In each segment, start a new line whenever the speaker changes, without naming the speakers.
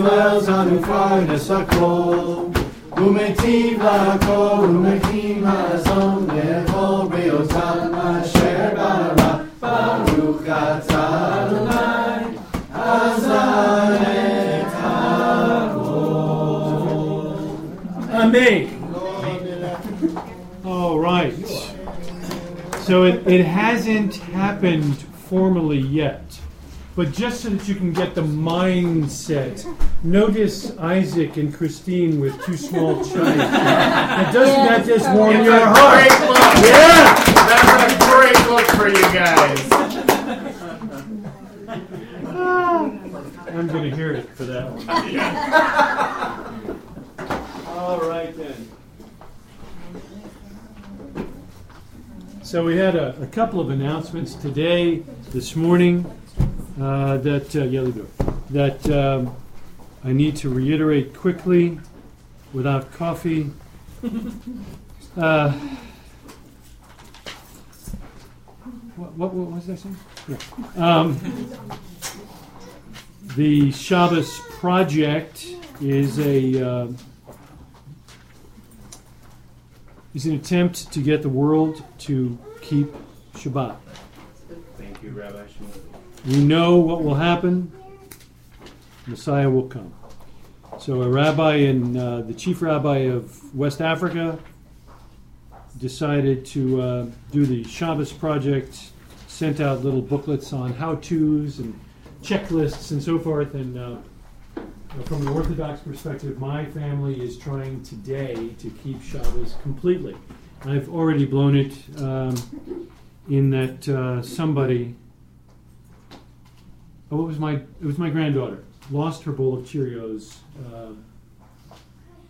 Yumel zanu farnes hakol Umetiv lakol Umekim hazon Lechol beotam asher bara Baruch et hakol Amen. All right. So it, it hasn't happened formally yet. But just so that you can get the mindset, notice Isaac and Christine with two small children. Doesn't that just warm
It's
your
a
heart?
great look.
Yeah.
That's a great look for you guys.
I'm going to hear it for that one. All right then. So we had a, a couple of announcements today, this morning, uh, that uh, yeah, leave that um, I need to reiterate quickly, without coffee. Uh, what, what, what was I saying? Yeah. Um, the Shabbos project is a uh, is an attempt to get the world to keep Shabbat.
Thank you, Rabbi Shmuel.
We know what will happen. Messiah will come. So a rabbi in uh, the chief rabbi of West Africa decided to uh, do the Shabbos project. Sent out little booklets on how-tos and checklists and so forth. And uh, from an Orthodox perspective, my family is trying today to keep Shabbos completely. I've already blown it um, in that uh, somebody Oh, it was my it was my granddaughter. Lost her bowl of Cheerios uh,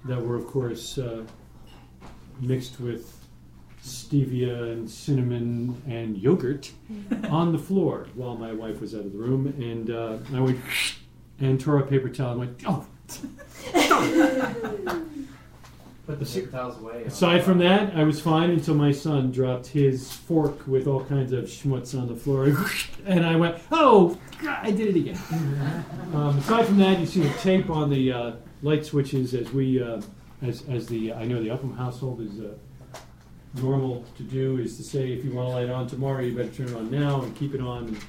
that were, of course, uh, mixed with stevia and cinnamon and yogurt on the floor while my wife was out of the room, and uh, I went and tore a paper towel and went, oh.
Put the paper towels away.
Aside from that, I was fine until my son dropped his fork with all kinds of schmutz on the floor, and I went, "Oh, God, I did it again." Um, aside from that, you see the tape on the uh, light switches as we, uh, as as the I know the Upham household is uh, normal to do is to say if you want to light on tomorrow, you better turn it on now and keep it on and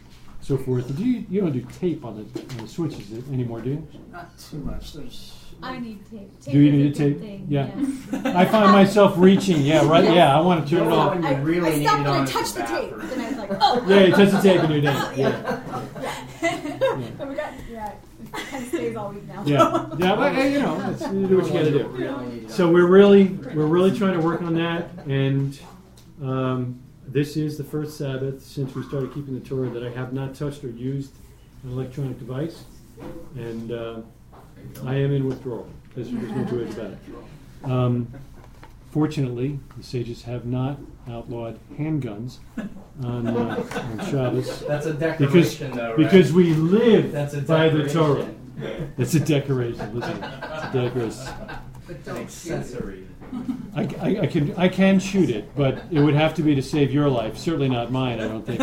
so forth. Do you, you don't do tape on the, on the switches anymore, do you?
Not too much. There's
I need tape. tape
Do you need
a
a tape?
Thing.
Yeah.
yeah.
I find myself reaching. Yeah, right. Yeah, I want to turn it off.
When you
I,
really
I
need
stopped
it
when
on
I
is
touched the
the
tape.
bathroom.
Then I was like, oh.
Yeah, you touch the tape and you're done. Yeah,
And we got, yeah, it kind of stays all week now.
yeah, yeah. But hey, you know, it's, you do what you got to do.
Really need it
So we're really, we're really trying to work on that, and um, this is the first Sabbath since we started keeping the Torah that I have not touched or used an electronic device, and uh, I am in withdrawal. There's, there's no two ways about it. Um, fortunately, the sages have not outlawed handguns on, uh, on Shabbos.
That's a
Because,
decoration, though, right?
because we live
That's a
by the
decoration.
Torah. It's a decoration. Listen, it's a decoration.
An accessory.
I, I, I can I can shoot it, but it would have to be to save your life. Certainly not mine. I don't think.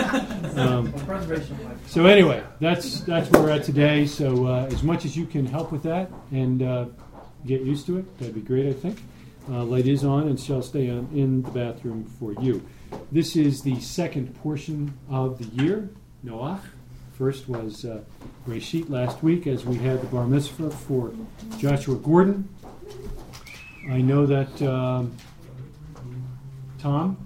Um,
Well, preservation of life.
so anyway, that's that's where we're at today. So uh, as much as you can help with that and uh, get used to it, that'd be great. I think. Uh, light is on and shall stay on in the bathroom for you. This is the second portion of the year, Noach. First was uh, Reshit last week as we had the bar mitzvah for Joshua Gordon. I know that um, Tom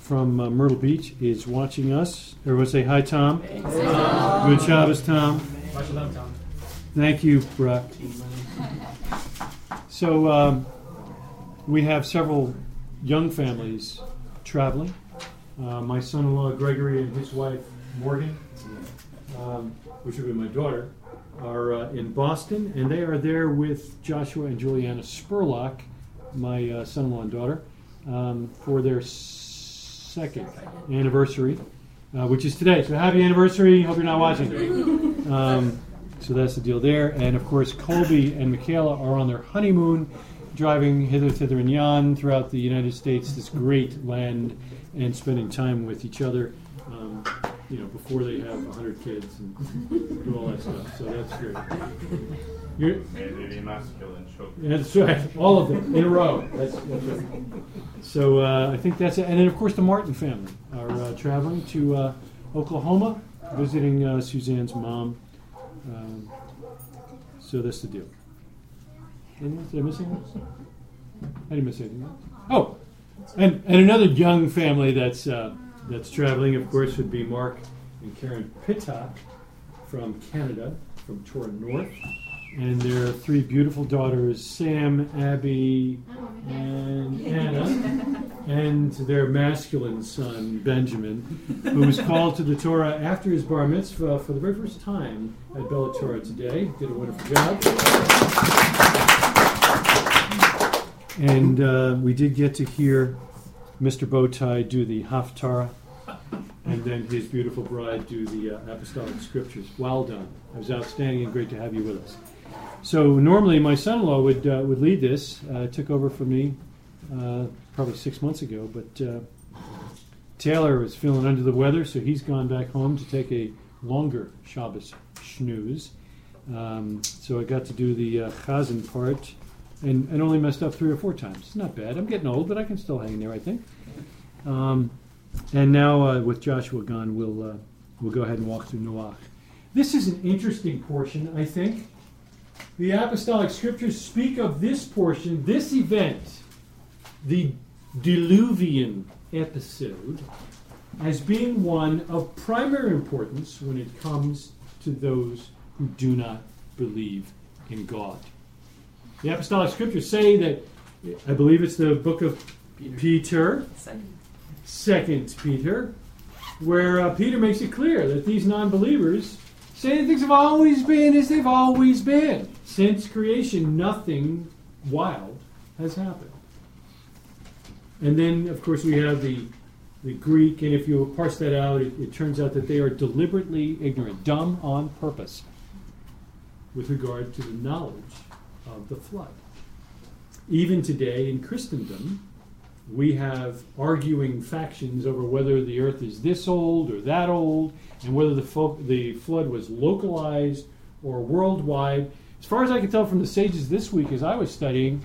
from uh, Myrtle Beach is watching us. Everyone say hi, Tom. Good Shabbos, Tom.
Much love, Tom.
Thank you, Brock. So um, we have several young families traveling. Uh, my son-in-law Gregory and his wife Morgan um, which would be my daughter, are uh, in Boston, and they are there with Joshua and Juliana Spurlock, my uh, son-in-law and daughter, um, for their second anniversary, uh, which is today. So happy anniversary! Hope you're not watching. Um, so that's the deal there. And of course, Colby and Michaela are on their honeymoon, driving hither, thither, and yon throughout the United States, this great land, and spending time with each other. Um, you know, before they have 100 kids and do all that stuff. So that's great. You're,
Maybe the masculine choke.
that's right, all of them in a row. That's, that's right. So uh, I think that's it. And then, of course, the Martin family are uh, traveling to uh, Oklahoma, visiting uh, Suzanne's mom. Um, so that's the deal. Anything? Did I miss anything? I didn't miss anything. else. Oh, and, and another young family that's uh, that's traveling, of course, would be Mark and Karen Pittock from Canada, from Toronto, and their three beautiful daughters, Sam, Abby, and Anna, and their masculine son, Benjamin, who was called to the Torah after his bar mitzvah for the very first time at Bella Torah today. Did a wonderful job. And uh, we did get to hear Mr. Bowtie do the Haftarah, and then his beautiful bride do the uh, Apostolic Scriptures. Well done. It was outstanding and great to have you with us. So normally my son-in-law would uh, would lead this. Uh, took over from me uh, probably six months ago, but uh, Taylor was feeling under the weather, so he's gone back home to take a longer Shabbos snooze. Um, so I got to do the uh, Chazan part, and, and only messed up three or four times. It's not bad. I'm getting old, but I can still hang there, I think. Um, and now uh, with Joshua gone, we'll uh, we'll go ahead and walk through Noach. This is an interesting portion, I think. The apostolic scriptures speak of this portion, this event, the diluvian episode, as being one of primary importance when it comes to those who do not believe in God. The apostolic scriptures say that, I believe it's the book of Peter, Second Peter, where uh, Peter makes it clear that these non-believers say that things have always been as they've always been. Since creation, nothing wild has happened. And then, of course, we have the the Greek, and if you parse that out, it, it turns out that they are deliberately ignorant, dumb on purpose, with regard to the knowledge of the flood. Even today in Christendom, we have arguing factions over whether the earth is this old or that old, and whether the, fo- the flood was localized or worldwide. As far as I can tell from the sages this week, as I was studying,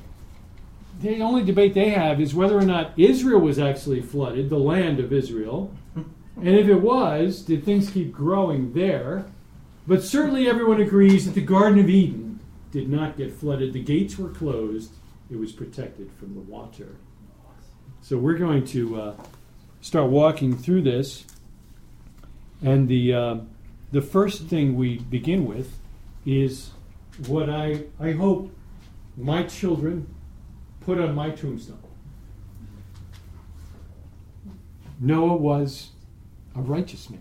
the only debate they have is whether or not Israel was actually flooded, the land of Israel. And if it was, did things keep growing there? But certainly everyone agrees that the Garden of Eden did not get flooded. The gates were closed, it was protected from the water. So we're going to uh, start walking through this. And the, uh, the first thing we begin with is what I, I hope my children put on my tombstone. Noah was a righteous man.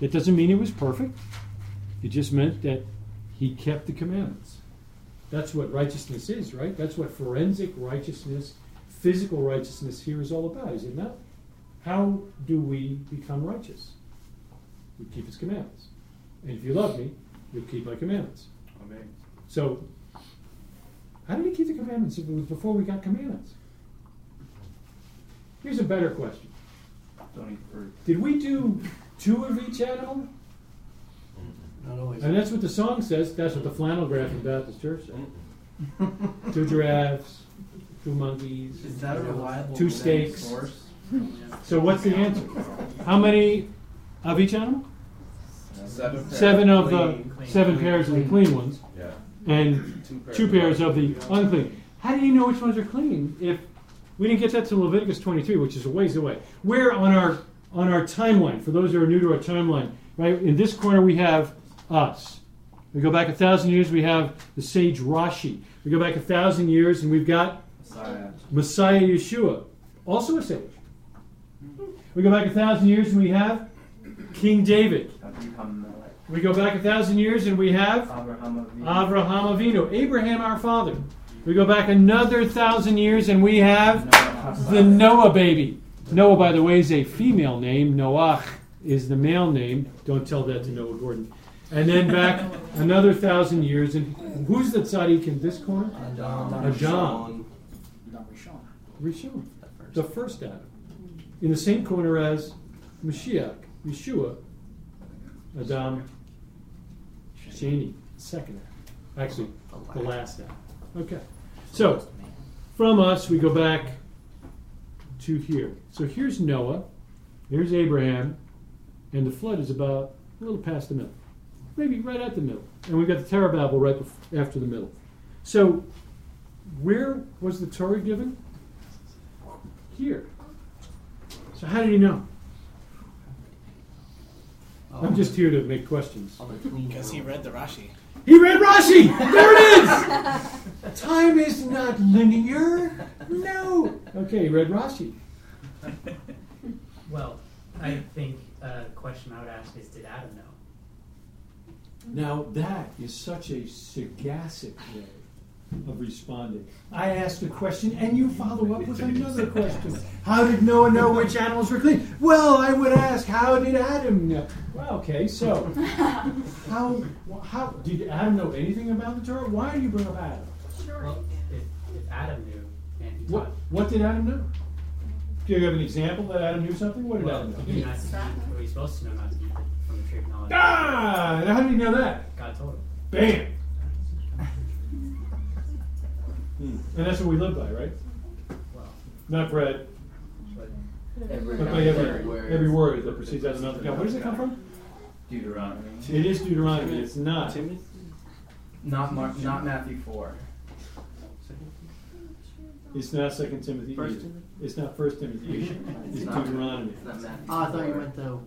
That doesn't mean he was perfect. It just meant that he kept the commandments. That's what righteousness is, right? That's what forensic righteousness, physical righteousness here is all about, is it not? How do we become righteous? We keep his commandments. And if you love me, you'll keep my commandments.
Amen.
So, how did we keep the commandments if it was before we got commandments? Here's a better question.
Don't eat fruit.
Did we do two of each animal?
Not always.
And that's what the song says. That's what the flannel graph in Baptist Church says. two giraffes, two monkeys.
Is that a reliable
Two
genetic
steaks.
source?
So what's the answer? How many of each animal?
Seven. pairs
Seven of the
clean.
seven pairs of the clean ones,
Yeah.
and
Two pairs.
two pairs of the unclean. How do you know which ones are clean if we didn't get that to Leviticus 23, which is a ways away? Where on our on our timeline, for those who are new to our timeline, right in this corner we have us. We go back a thousand years, we have the sage Rashi. We go back a thousand years, and we've got
Messiah.
Messiah Yeshua, also a sage. We go back a thousand years, and we have King David.
Uh,
we go back a thousand years and we have
Abraham Avinu.
Abraham Avinu, Abraham our father. We go back another thousand years and we have the Noah baby. Noah, by the way, is a female name. Noach is the male name. Don't tell that to Noah Gordon. And then back another thousand years, and who's the tzaddik in this corner?
Adam.
Adam. Rishon, the first Adam. In the same corner as Mashiach, Yeshua, Adam, Sheni, second Adam. Actually, the last Adam. Okay. So, from us, we go back to here. So here's Noah, here's Abraham, and the flood is about a little past the middle, maybe right at the middle. And we've got the Tower of Babel right bef- after the middle. So, where was the Torah given? Here. So how did he know? Um, I'm just here to make questions.
Because he read the Rashi.
He read Rashi. There it is. Time is not linear. No. Okay, he read Rashi.
Well, I think a question I would ask is, did Adam know?
Now that is such a sagacious way of responding. I ask a question and you follow up with another question. How did Noah know which animals were clean? Well, I would ask, how did Adam know? Well, okay, so how how did Adam know anything about the Torah? Why do you bring up Adam?
Well, if, if Adam knew, and
What what did Adam know? Do you have an example that Adam knew something? What did
well,
Adam know?
he knew not to he's supposed to know not to eat from the tree of knowledge.
Ah! Now how did he know that?
God told him.
Bam! Hmm. And that's what we live by, right?
Well,
Not bread,
but
Every,
but by every, every word that proceeds out of the mouth of God. Where does it come from?
Deuteronomy.
It is Deuteronomy. It's not. Timothy?
Not Mark, not Matthew four.
It's not Second Timothy
First. Timothy?
It's not First Timothy either. It's
It's not.
Deuteronomy.
It's not Oh, I thought you meant the.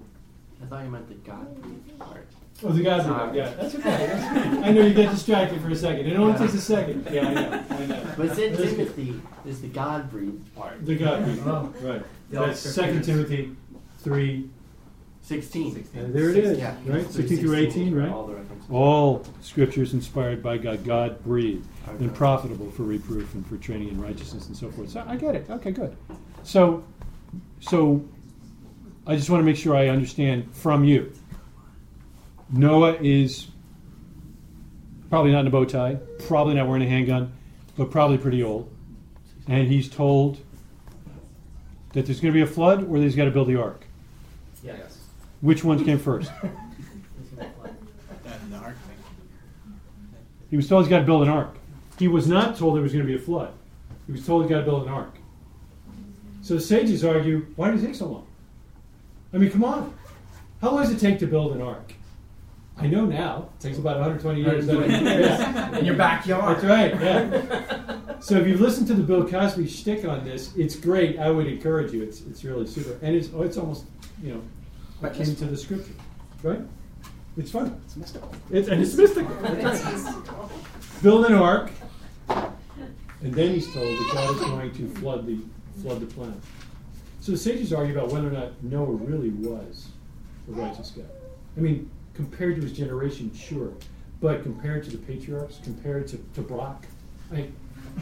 I thought you meant the God breathed part.
Oh, the God
Sorry.
yeah, that's okay. That's okay. I know you get distracted for a second. It only takes a second. Yeah, I know. I know.
But it's in
That's good.
Timothy is the God breathed part.
The God breathed.
Oh.
Right.
The
That's Second. Timothy three.
Sixteen.
And there it is.
Yeah.
Right. Sixteen through eighteen. Right.
All the references.
All scriptures inspired by God, God breathed,
Okay.
and profitable for reproof and for training in righteousness and so forth. So I get it. Okay, good. So, so I just want to make sure I understand from you. Noah is probably not in a bow tie, probably not wearing a handgun, but probably pretty old, and he's told that there's going to be a flood, or that he's got to build the ark.
yes.
Which one came first?
He's flood.
And the ark.
He was told he's got to build an ark. He was not told there was going to be a flood. He was told he's got to build an ark. So the sages argue, why did it take so long? I mean, come on. How long does it take to build an ark? I know now. It takes about 120 years. Yeah.
In your backyard.
That's right, yeah. So if you've listened to the Bill Cosby shtick on this, it's great. I would encourage you. It's, it's really super. And it's, oh, it's almost, you know, akin to the scripture, right? It's fun. It's mystical. It's, and it's mystical. That's right build an ark, and then he's told that God is going to flood the flood the planet. So the sages argue about whether or not Noah really was a righteous guy. I mean, compared to his generation, sure, but compared to the patriarchs, compared to, to Brock, I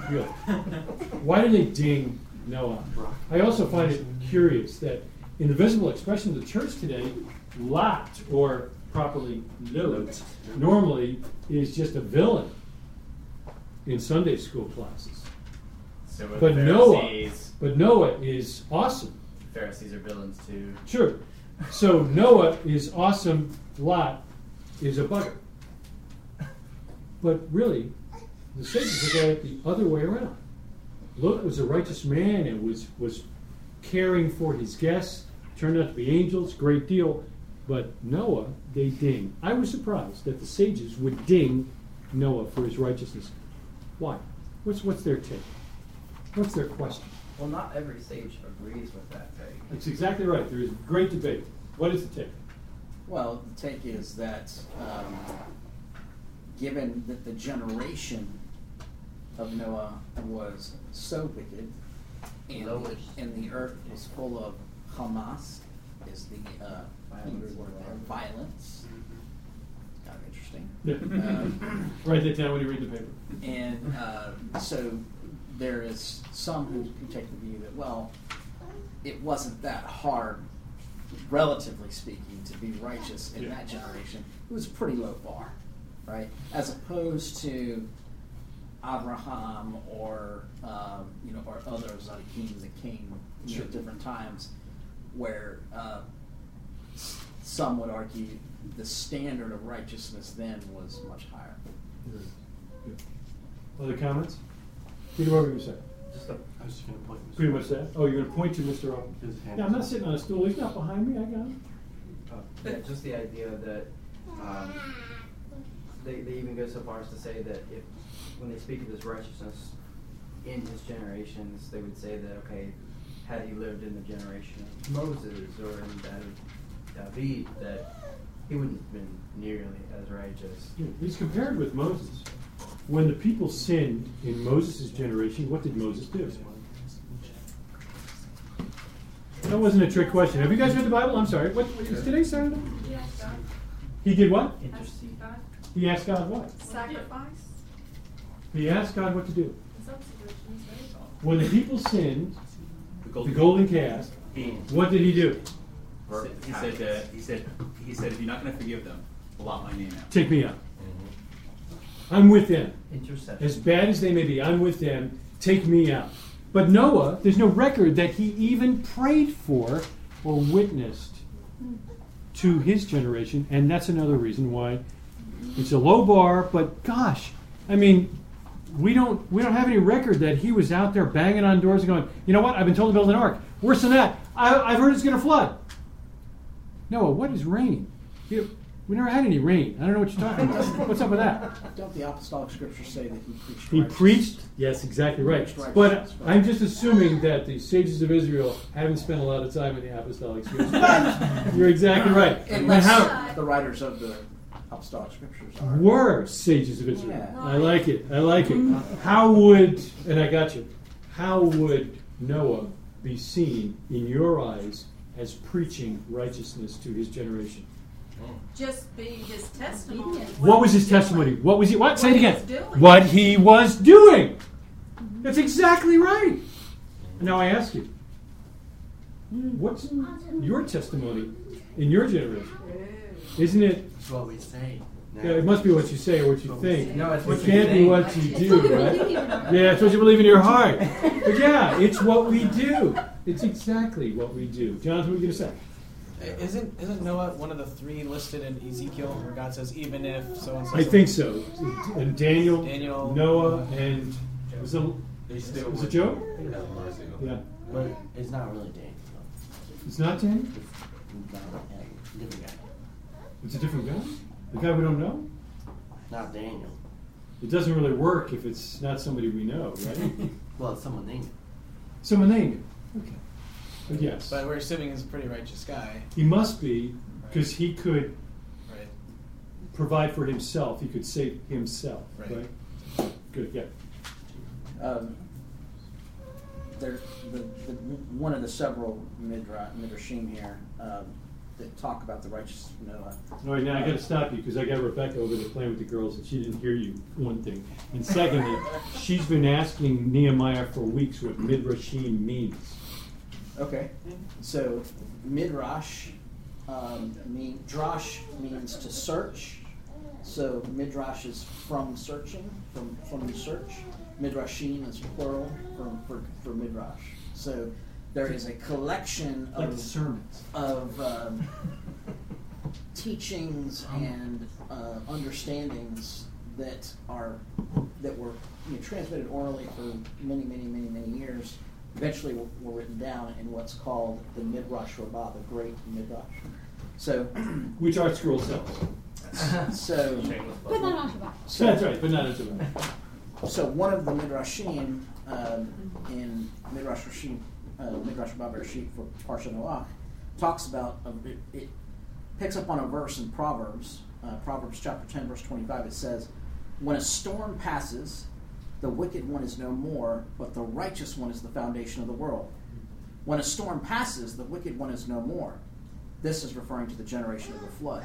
really. Why did they ding Noah? I also find it curious that in the visible expression of the church today, Lot, or properly Lot, normally is just a villain in Sunday school classes.
So
But
the
Noah,
Pharisees,
but Noah is awesome.
Pharisees are villains too.
Sure. So Noah is awesome. Lot is a bugger. But really, the sages look at it the other way around. Lot was a righteous man and was was caring for his guests. Turned out to be angels, great deal. But Noah, they ding. I was surprised that the sages would ding Noah for his righteousness. Why? What's what's their take? What's their question?
Well, not every sage agrees with that take.
That's exactly right. There is great debate. What is the take?
Well, the take is that um, given that the generation of Noah was so wicked, and,
Lowest.
and the earth was full of Hamas, is the uh, Hebrew violence. Kind of interesting.
Yeah.
Um,
Write that down when you read the paper.
and uh, so there is some who, who take the view that, well, it wasn't that hard, relatively speaking, to be righteous in
Yeah.
that generation. It was a pretty low bar, right? As opposed to Abraham or um, you know or other tzaddikim that came know,
Sure.
at different times, where uh, some would argue the standard of righteousness then was much higher.
Other comments? Peter, what were you saying?
Just a, I was just gonna point. Mr.
Pretty much that. Oh, you're going to point to Mr. Upton.
His hand
Yeah, I'm not sitting on a stool. He's not behind me. I got him.
Uh, yeah, just the idea that um, they, they even go so far as to say that if when they speak of his righteousness in his generations, they would say that okay, had he lived in the generation of Moses or in that of David, that he wouldn't have been nearly as righteous.
Yeah, He's compared with Moses. When the people sinned in Moses' generation, what did Moses do? That wasn't a trick question. Have you guys read the Bible? I'm sorry. What, what is today Saturday?
Yes, God.
He did what?
Intercede.
He asked God what?
Sacrifice.
He asked God what to do.
In some situations, very well.
When the people sinned, the golden calf, what did he do?
He said, uh, he said, he said, if you're not going to forgive them, blot my name out.
Take me out. I'm with them.
Intercession.
As bad as they may be, I'm with them. Take me out. But Noah, there's no record that he even prayed for or witnessed to his generation, and that's another reason why it's a low bar. But gosh, I mean, we don't we don't have any record that he was out there banging on doors and going, you know what? I've been told to build an ark. Worse than that, I, I've heard it's going to flood. Noah, what is rain? You, we never had any rain. I don't know what you're talking about. What's up with that?
Don't the apostolic scriptures say that he preached?
He
righteousness?
preached, yes, exactly right.
Preached
But
righteousness, right.
I'm just assuming that the sages of Israel haven't spent a lot of time in the apostolic scriptures. You're exactly right. And
Unless
how
the writers of the apostolic scriptures are.
were sages of Israel?
Yeah.
I like it. I like it. How would, and I got you, how would Noah be seen in your eyes as preaching righteousness to his generation?
Just be his testimony.
What was his testimony? What was he? What? Say it
What he
again.
was doing.
What he was doing. That's exactly right. Now I ask you, what's your testimony in your generation? Isn't it?
It's what we say. now.
Yeah, it must be what you say or what you think.
No, it's what
it can't be what you do, right? Yeah, it's what you believe in your heart. But yeah, it's what we do. It's exactly what we do. Jonathan, what are you going to say?
Isn't isn't Noah one of the three listed in Ezekiel where God says even if so and so?
I think so. And Daniel,
Daniel.
Noah, and was it,
They
was it
would-
Job?
Yeah.
Yeah.
But it's not really Daniel.
It's not Daniel?
It's a different guy.
A guy? The guy we don't know?
Not Daniel.
It doesn't really work if it's not somebody we know, right?
Well, it's someone named him.
Someone name him. Okay. But yes.
But we're assuming he's a pretty righteous guy,
He must be, because he could
right?
provide for himself. He could save himself,
Right.
right? Good, yeah.
Um, there, the, the, one of the several midra, midrashim here um, that talk about the righteous Noah.
All right, now I got to stop you because I got Rebecca over there playing with the girls and she didn't hear you. One thing, and secondly, she's been asking Nehemiah for weeks what midrashim means.
Okay, so midrash um, mean drash means to search. So midrash is from searching, from from the search. Midrashim is plural for for, for midrash. So there is a collection
Like
of
sermons.
of um, teachings and uh, understandings that are that were you know, transmitted orally for many, many, many, many years. Eventually, were, were written down in what's called the Midrash Rabbah, the Great Midrash. So,
Which ArtScroll sells.
so,
But not on Shabbat.
so
That's right, but not into it.
So one of the midrashim um, in Midrash Rashim, uh, Midrash Rabbah Rashid for Parsha Noach talks about uh, it, it picks up on a verse in Proverbs, uh, Proverbs chapter ten, verse twenty-five. It says, "When a storm passes, the wicked one is no more, but the righteous one is the foundation of the world. When a storm passes, the wicked one is no more, This is referring to the generation of the flood.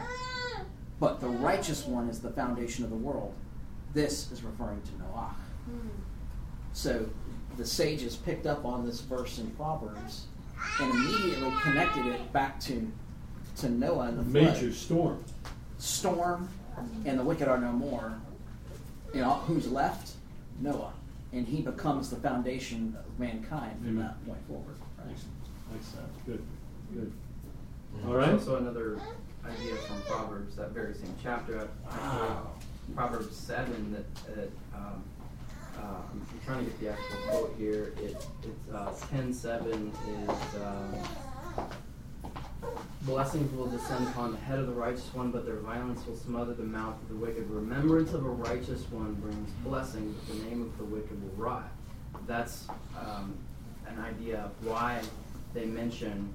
But the righteous one is the foundation of the world. This is referring to Noah. So the sages picked up on this verse in Proverbs and immediately connected it back to to Noah and the flood.
Major storm.
storm and the wicked are no more. You know, who's left? Noah. And he becomes the foundation of mankind from
Amen.
that point forward. Right?
Excellent. Good. Good.
There's
All right.
Also another idea from Proverbs, that very same chapter, actually, Proverbs seven, that, that, um, uh, I'm I'm trying to get the actual quote here, it, it's, uh, ten seven is, um, Blessings will descend upon the head of the righteous one, but their violence will smother the mouth of the wicked. Remembrance of a righteous one brings blessing, but the name of the wicked will rot. That's um, an idea of why they mention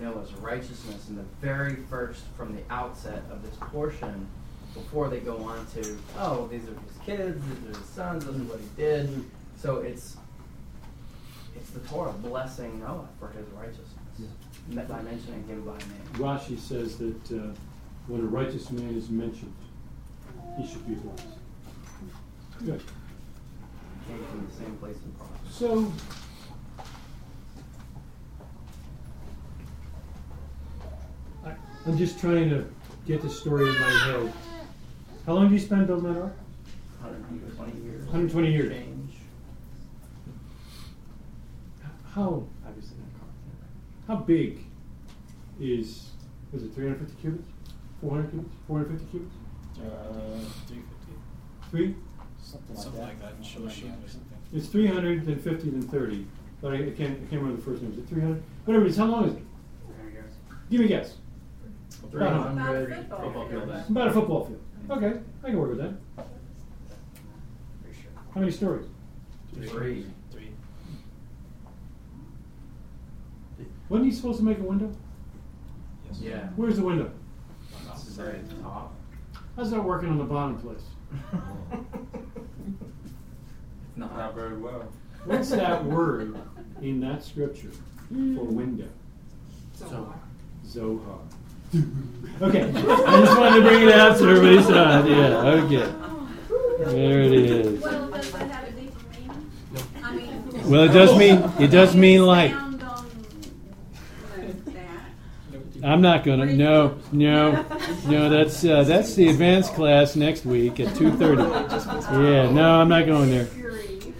Noah's righteousness in the very first, from the outset of this portion, before they go on to, oh, these are his kids, these are his sons, this is what he did. So it's it's the Torah blessing Noah for his righteousness me- by mentioning him by name.
Rashi says that uh, when a righteous man is mentioned, he should be blessed. Good.
Came from the same place in Proverbs.
So, I, I'm just trying to get the story in my head. How long do you spend building that ark?
120 years.
120 years.
Change.
How
Obviously not carpenter.
How big is was it 350 cubits? 400 cubits? 450 cubits?
Uh, 350.
Three?
Something like
Something
that.
like that. in
Something like that.
or something.
It's 300, then 50, then 30. But I, I can't I can't remember the first name. Is it 300? Whatever it is. How long is it? Give me a guess. About
300
football
football
field.
field.
About a football field. Okay, I can work with that.
Pretty sure.
How many stories?
Three.
Three.
Wasn't he supposed to make a window?
Yes.
Yeah.
Where's the window?
This is at the top.
How's that working on the bottom place?
It's not.
Not very well.
What's that word in that scripture for mm. window?
So,
Zohar. Okay, I just wanted to bring it out so everybody saw it. Yeah, okay. There it is.
Well, does that have a deeper meaning? I mean.
Well, it does mean it does mean light.
Expound on, you know, that.
I'm not gonna. No, no, no. That's uh, that's the advanced class next week at two thirty. Yeah, no, I'm not going there.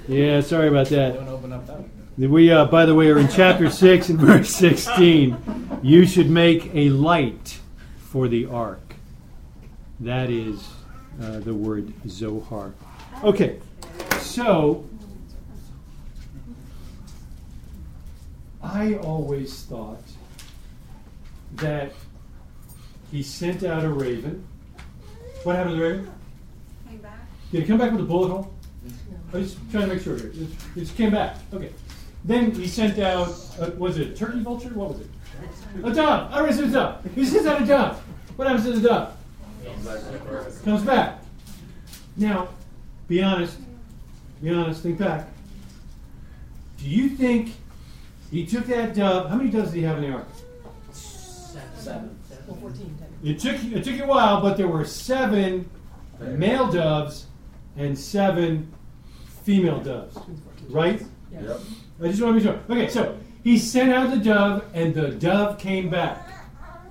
Yeah, sorry about that.
Don't open up that window.
We, uh, by the way, are in chapter 6 and verse 16. You should make a light for the ark. That is uh, the word Zohar. Okay, so I always thought that he sent out a raven. What happened to the raven?
Came back.
Did he come back with a bullet hole? I was trying to make sure here. It, it just came back. Okay. Then he sent out, uh, was it a turkey vulture? What was it? A dove. I was a dove. He sends out a dove. What happens to the dove? Comes back. Now, be honest. Be honest. Think back. Do you think he took that dove? How many doves did he have in the ark?
Seven.
Well, 14,
It took it took you a while, but there were seven male doves and seven female doves, right?
Yes.
I just want to be sure. Okay, so he sent out the dove, and the dove came back.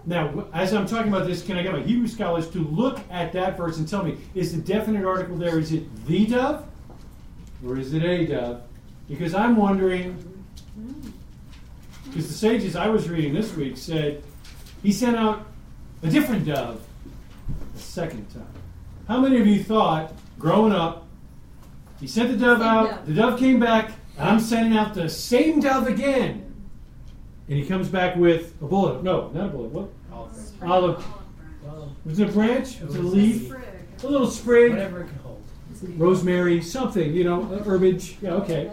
Now, as I'm talking about this, can I get my Hebrew scholars to look at that verse and tell me is the definite article there? Is it the dove, or is it a dove? Because I'm wondering. Mm-hmm. Because the sages I was reading this week said he sent out a different dove a second time. How many of you thought, growing up, he sent the dove
Same
out,
dove.
the dove came back, and I'm sending out the same dove again? And he comes back with a bullet. No, not a bullet. What? Olive. Was it a branch? Was it a leaf?
Sprig.
A little sprig?
Whatever it can hold.
rosemary, something, you know, herbage. Yeah, okay.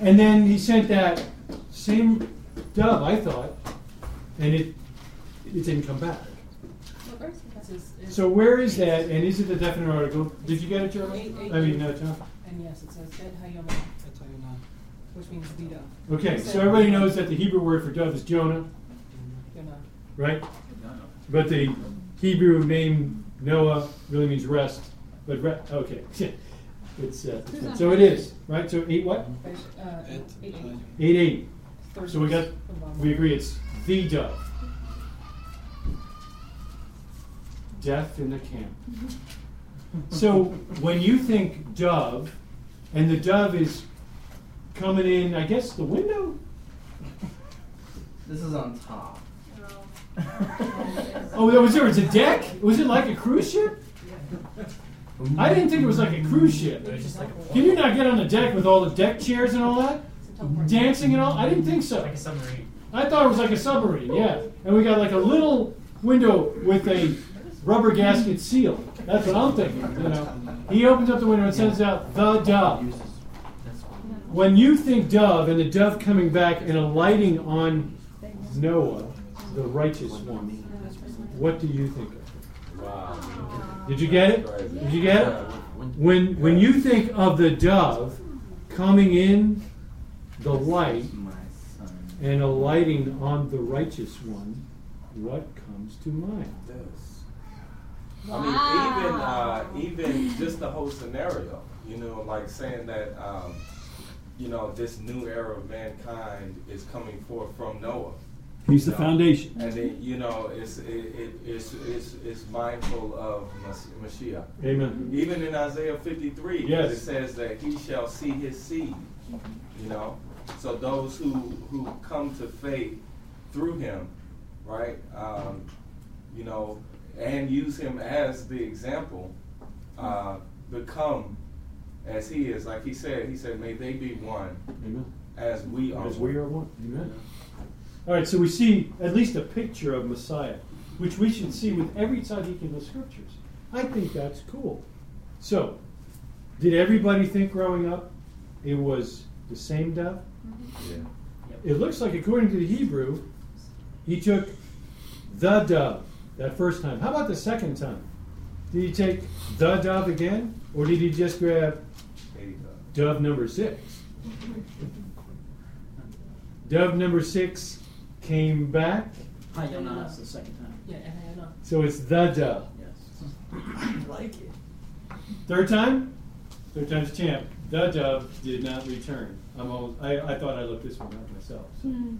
And then he sent that same dove, I thought, and it it didn't come back.
What verse is that? It's- it's-
So where is that? And is it a definite article? Did you get it, Jeremy? I mean, no, John.
And yes, it says Bet Hayom,
That's how you know.
which means the dove.
Okay, so everybody knows that the Hebrew word for dove is Jonah, right? but the Hebrew name Noah really means rest. But re- okay, it's uh, so it is right. So eight what?
Uh, eight, eight.
Eight eight. So we got
verse from bottom.
we agree it's the dove. Death in the camp. So when you think dove, and the dove is coming in, I guess the window.
This is on top.
Oh, there was there was a deck. Was it like a cruise ship? I didn't think it was like a cruise ship.
It was just like a
Can you not get on the deck with all the deck chairs and all that,
It's a teleport.
dancing and all? I didn't think so.
like a submarine.
I thought it was like a submarine, yeah. And we got like a little window with a rubber gasket seal. That's what I'm thinking, you know. He opens up the window and sends out the dove.
Uses this one.
When you think dove and the dove coming back and alighting on Noah, the righteous one, what do you think of?
Wow.
Did you get it? Did you get it? When when you think of the dove coming in the light and alighting on the righteous one, what comes to mind?
This. I mean, even uh, even just the whole scenario, you know, like saying that, um, you know, this new era of mankind is coming forth from Noah.
He's the
No.
foundation.
And then, you know, it's it, it, it's, it's it's mindful of Mas- Mashiach.
Amen.
Even in Isaiah 53,
Yes.
it says that he shall see his seed. You know, so those who who come to faith through him, right? Um, you know, and use him as the example, uh, become as he is. Like he said, he said, "May they be one
Amen.
as we are."
As
one."
we are one. Amen. All right, so we see at least a picture of Messiah, which we should see with every tzaddik in the scriptures. I think that's cool. So, did everybody think growing up it was the same dove?
Yeah.
It looks like, according to the Hebrew, he took the dove that first time. How about the second time? Did he take the dove again, or did he just grab
There you go.
dove number six? Dove number six came back,
Hayonah is the second time.
Yeah, and I
so it's the dove.
Yes.
I like it.
Third time? Third time's champ. The dove did not return. I'm almost, I, I thought I looked this one up myself. So,
Hmm.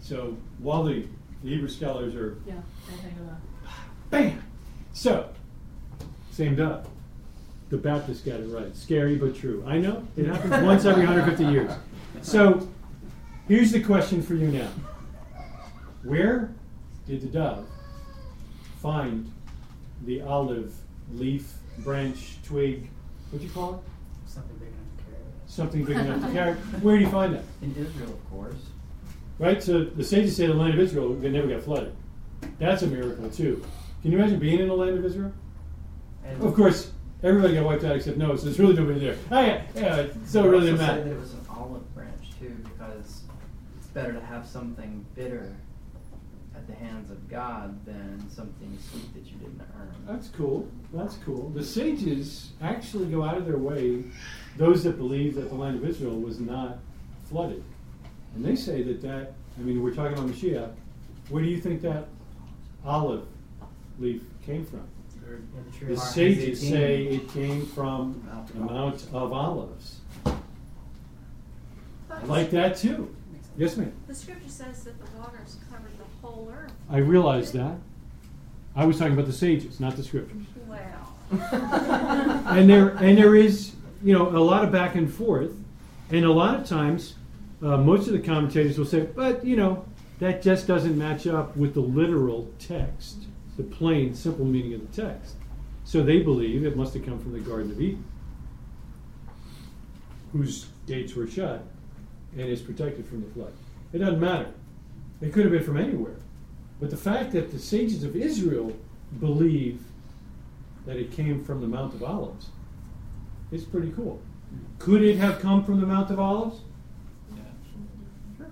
so while the, the Hebrew scholars are
Yeah, I know.
Bam! So, same dove. The Baptist got it right. Scary but true. I know. It happens once every 150 years. So, here's the question for you now Where did the dove find the olive leaf, branch, twig? What'd you call it?
Something big enough to carry.
Something big enough to carry. Where do you find that?
In Israel, of course.
Right? So, the sages say the land of Israel they never got flooded. That's a miracle, too. Can you imagine being in the land of Israel?
And
Of course, everybody got wiped out except Noah, so there's really nobody there. Oh, yeah, yeah, so really didn't matter.
that it was an olive branch too, because it's better to have something bitter at the hands of God than something sweet that you didn't earn.
That's cool. That's cool. The sages actually go out of their way, those that believe that the land of Israel was not flooded. And they say that that, I mean, we're talking about Mashiach. Where do you think that olive leaf came from?
The tree
The
of our-
sages say it came from the Mount of Olives. I like that too. Yes, ma'am.
The scripture says that the waters covered the whole earth.
I realize that. I was talking about the sages, not the scriptures.
Well.
and there and there is you know a lot of back and forth, and a lot of times, uh, most of the commentators will say, but you know that just doesn't match up with the literal text, the plain, simple meaning of the text. So they believe it must have come from the Garden of Eden, whose gates were shut and is protected from the flood. It doesn't matter. It could have been from anywhere. But the fact that the sages of Israel believe that it came from the Mount of Olives is pretty cool. Could it have come from the Mount of Olives?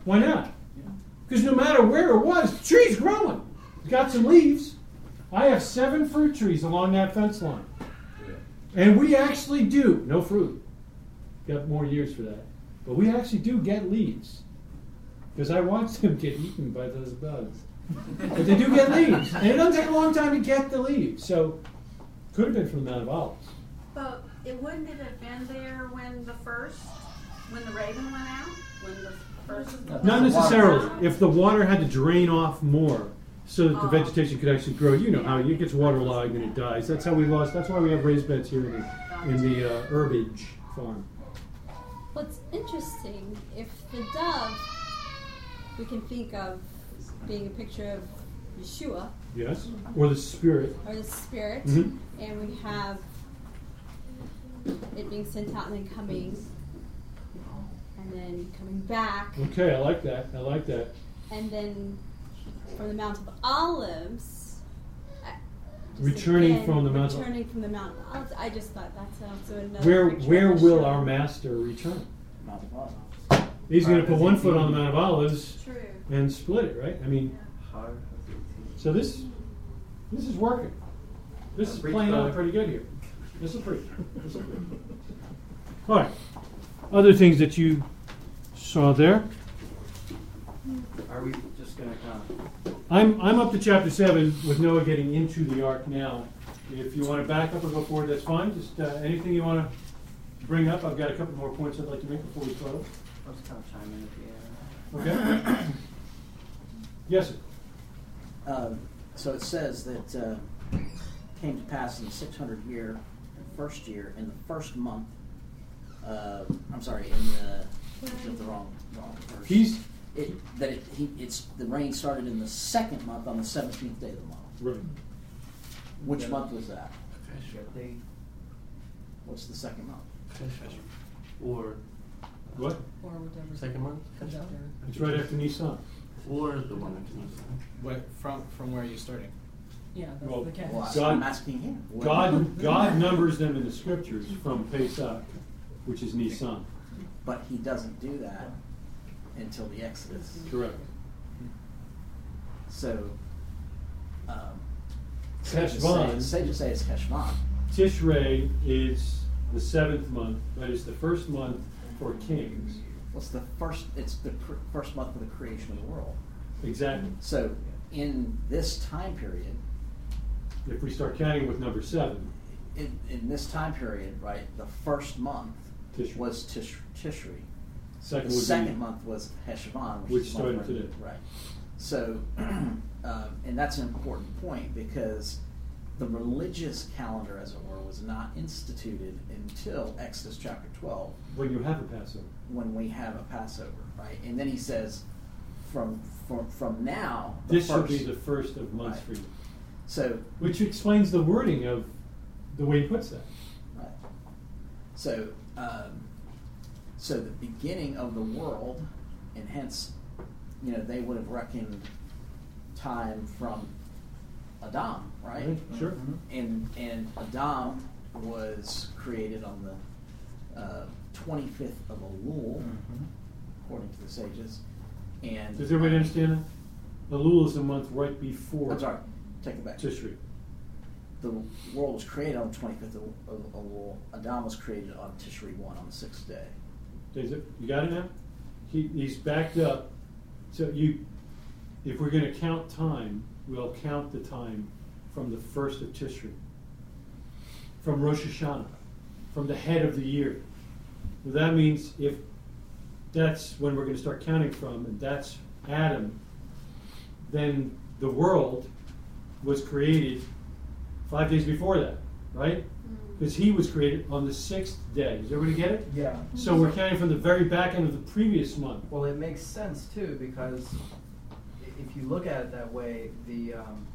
Why not? Because no matter where it was, the tree's growing. It's got some leaves. I have seven fruit trees along that fence line. And we actually do, no fruit. Got more years for that. But we actually do get leaves. Because I watch them get eaten by those bugs. But they do get leaves, and it doesn't take a long time to get the leaves. So, could have been from the Mount of Olives.
But it wouldn't it have been there when the first, when the raven went out? When the?
Not necessarily. If the water had to drain off more, so that the
Oh.
vegetation could actually grow. You know how it gets waterlogged and it dies. That's how we lost. That's why we have raised beds here in the, in the uh, herbage farm.
What's interesting, if the dove we can think of being a picture of Yeshua
Yes, or the spirit.
or the Spirit,
Mhm.
and we have it being sent out and then coming, and then coming back,
Okay, I like that. I like that.
and then from the Mount of Olives.
Returning
again,
from the Mount of-
returning from the Mount of Olives. I just thought that's also another.
Where where will
Yeshua.
our master return?
Mount of Olives.
He's going to put one foot on the Mount of Olives
True.
and split it, right? I mean,
Hard as it seems.
so this this is working. This is playing out pretty good here. This is pretty. This is pretty. All right. Other things that you saw there.
Are we just gonna kind of?
I'm I'm up to chapter seven with Noah getting into the ark now. If you want to back up or go forward, that's fine. Just uh, anything you want to bring up. I've got a couple more points I'd like to make before we close.
I'll just kind of chime in at the end.
Okay. yes. Sir.
Um, so it says that uh, came to pass in the 600 year, first year, in the first month. Uh, I'm sorry, in the is the wrong wrong verse?
He's
it, that it, he, it's the rain started in the second month on the 17th day of the month.
right.
Which
Yeah.
month was that?
They,
What's the second month?
Or
What?
Or whatever.
second month?
It's right after Nissan.
Or the one that's
What, from, from where are you starting?
Yeah, that's
Well,
the.
Well,
God-
I'm asking him. When-
God God numbers them in the scriptures from Pesach, which is Nissan.
But he doesn't do that until the Exodus.
Correct.
So, um, safe say,
Heshvan.
to say it's Heshvan.
Tishrei is the seventh month, but it's the first month for kings.
What's the first? It's the cr- first month of the creation of the world.
Exactly.
So, in this time period,
If we start counting with number seven,
in, in this time period, right, the first month
Tishri.
was Tish, Tishri.
second
the
would
second
be
month was Heshvan, which,
Which
is
started today.
Right. So, um, and that's an important point because the religious calendar, as it were, was not instituted until Exodus chapter 12
when you have a Passover.
when we have a Passover, right? And then he says, from from, from now,
This should be the first of months
Right.
for you,
so
which explains the wording of the way he puts that.
Right. So, um, so the beginning of the world, and hence, you know, they would have reckoned time from Adam, right?
Right, Sure.
And and Adam was created on the uh, 25th of Elul, according to the sages. And
Does everybody understand that? Elul is the month right before
I'm sorry, take it back.
Tishri.
The world was created on the 25th of, of. Adam was created on Tishri 1 on the sixth day.
Is it? You got it now? He, he's backed up. So you, if we're going to count time, we'll count the time from the first of Tishri, from Rosh Hashanah, from the head of the year. Well, that means if that's when we're going to start counting from, and that's Adam, then the world was created five days before that, right? Because he was created on the sixth day. Does everybody get it?
yeah.
So we're counting from the very back end of the previous month.
Well, it makes sense too because if you look at it that way, the um,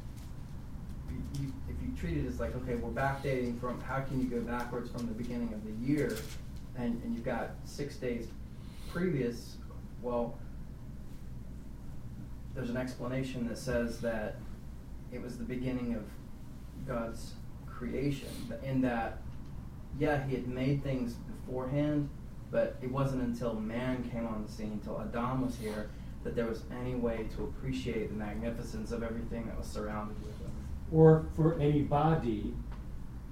you, if you treat it as like okay, we're backdating from how can you go backwards from the beginning of the year, and and you've got six days previous. Well, there's an explanation that says that it was the beginning of God's creation, in that yeah, he had made things beforehand, but it wasn't until man came on the scene, until Adam was here, that there was any way to appreciate the magnificence of everything that was surrounded with him.
Or for anybody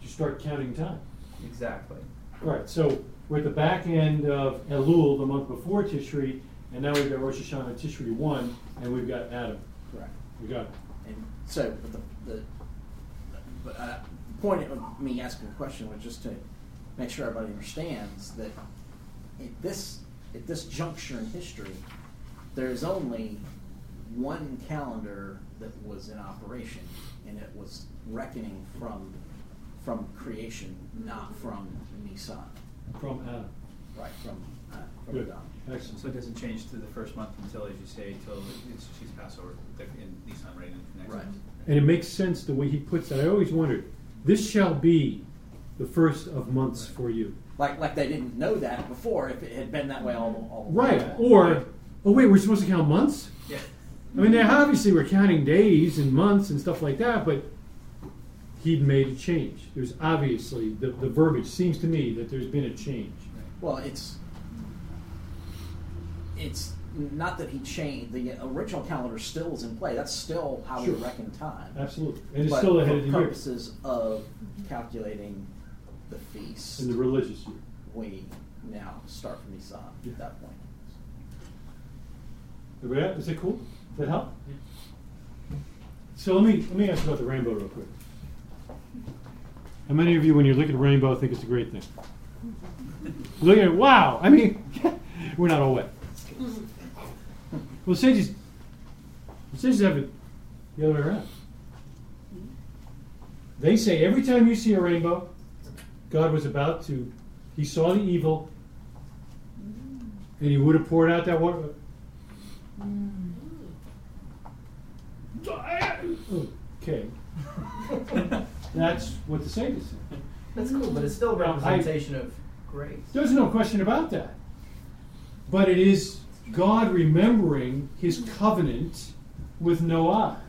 to start counting time.
Exactly.
All right, so we're at the back end of Elul, the month before Tishri, and now we've got Rosh Hashanah Tishri 1, and we've got Adam.
Correct.
We got it.
And so, the, the but uh, the point of me asking the question was just to make sure everybody understands that at this at this juncture in history, there is only one calendar that was in operation, and it was reckoning from from creation, not from Nisan.
From Adam.
Right from uh, from
Good.
Adam.
Excellent.
So it doesn't change to the first month until, as you say, until it's, she's Passover the- in Nissan, right, in next
Right.
month.
And it makes sense the way he puts it. I always wondered, this shall be the first of months for you.
Like like they didn't know that before. If it had been that way all all
Right. Or, oh wait, we're supposed to count months?
Yeah.
I mean, they obviously were counting days and months and stuff like that, but he'd made a change. There's obviously, the, the verbiage seems to me that there's been a change.
Well, it's it's not that he changed. The original calendar still is in play. That's still how
Sure.
we reckon time.
Absolutely. And it's
But
still ahead
for
of the year.
purposes of calculating the feast,
In the religious year.
we now start from Nisan
Yeah.
at that point.
Everybody, is it cool? Does that help? So let me let me ask about the rainbow real quick. How many of you, when you look at a rainbow, think it's a great thing? Look at it, wow! I mean, we're not all wet. Well, sages, the sages have it the other way around. They say every time you see a rainbow, God was about to, He saw the evil, and He would have poured out that water. Okay. That's what the sages say.
That's cool, but it's still a
Now, I-
representation of grace.
There's no question about that. But it is God remembering his covenant with Noah.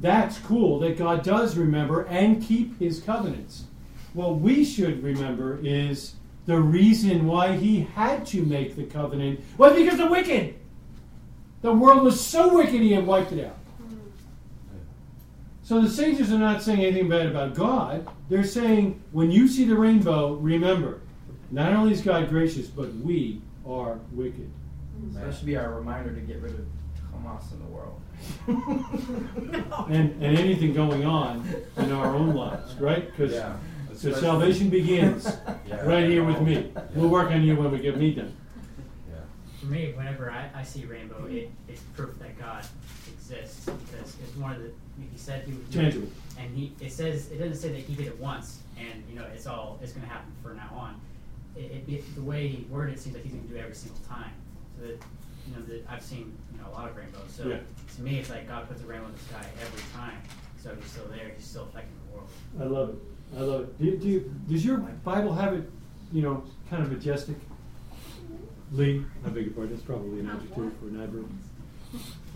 That's cool that God does remember and keep his covenants. What we should remember is the reason why he had to make the covenant was because the wicked. The world was so wicked he had wiped it out. So the sages are not saying anything bad about God. They're saying when you see the rainbow, remember, not only is God gracious, but we are wicked.
So that should be our reminder to get rid of Hamas in the world.
And, and anything going on in our own lives, right? Because
Yeah.
so salvation begins
Yeah.
right here with me. We'll work on you when we get me done.
Yeah.
For me, whenever I, I see rainbow, it, it's proof that God exists because it's one of the he said he would do it, and he it says it doesn't say that he did it once and you know it's all it's going to happen from now on. It, it, it the way he worded it seems like he's going to do it every single time. So that you know that I've seen you know a lot of rainbows. So
Yeah.
to me, it's like God puts a rainbow in the sky every time. So he's still there. He's still affecting the world.
I love it. I love it. Do you, do you, does your Bible have it, you know, kind of majestic? Lee, I beg your pardon, that's probably an adjective for an adverb.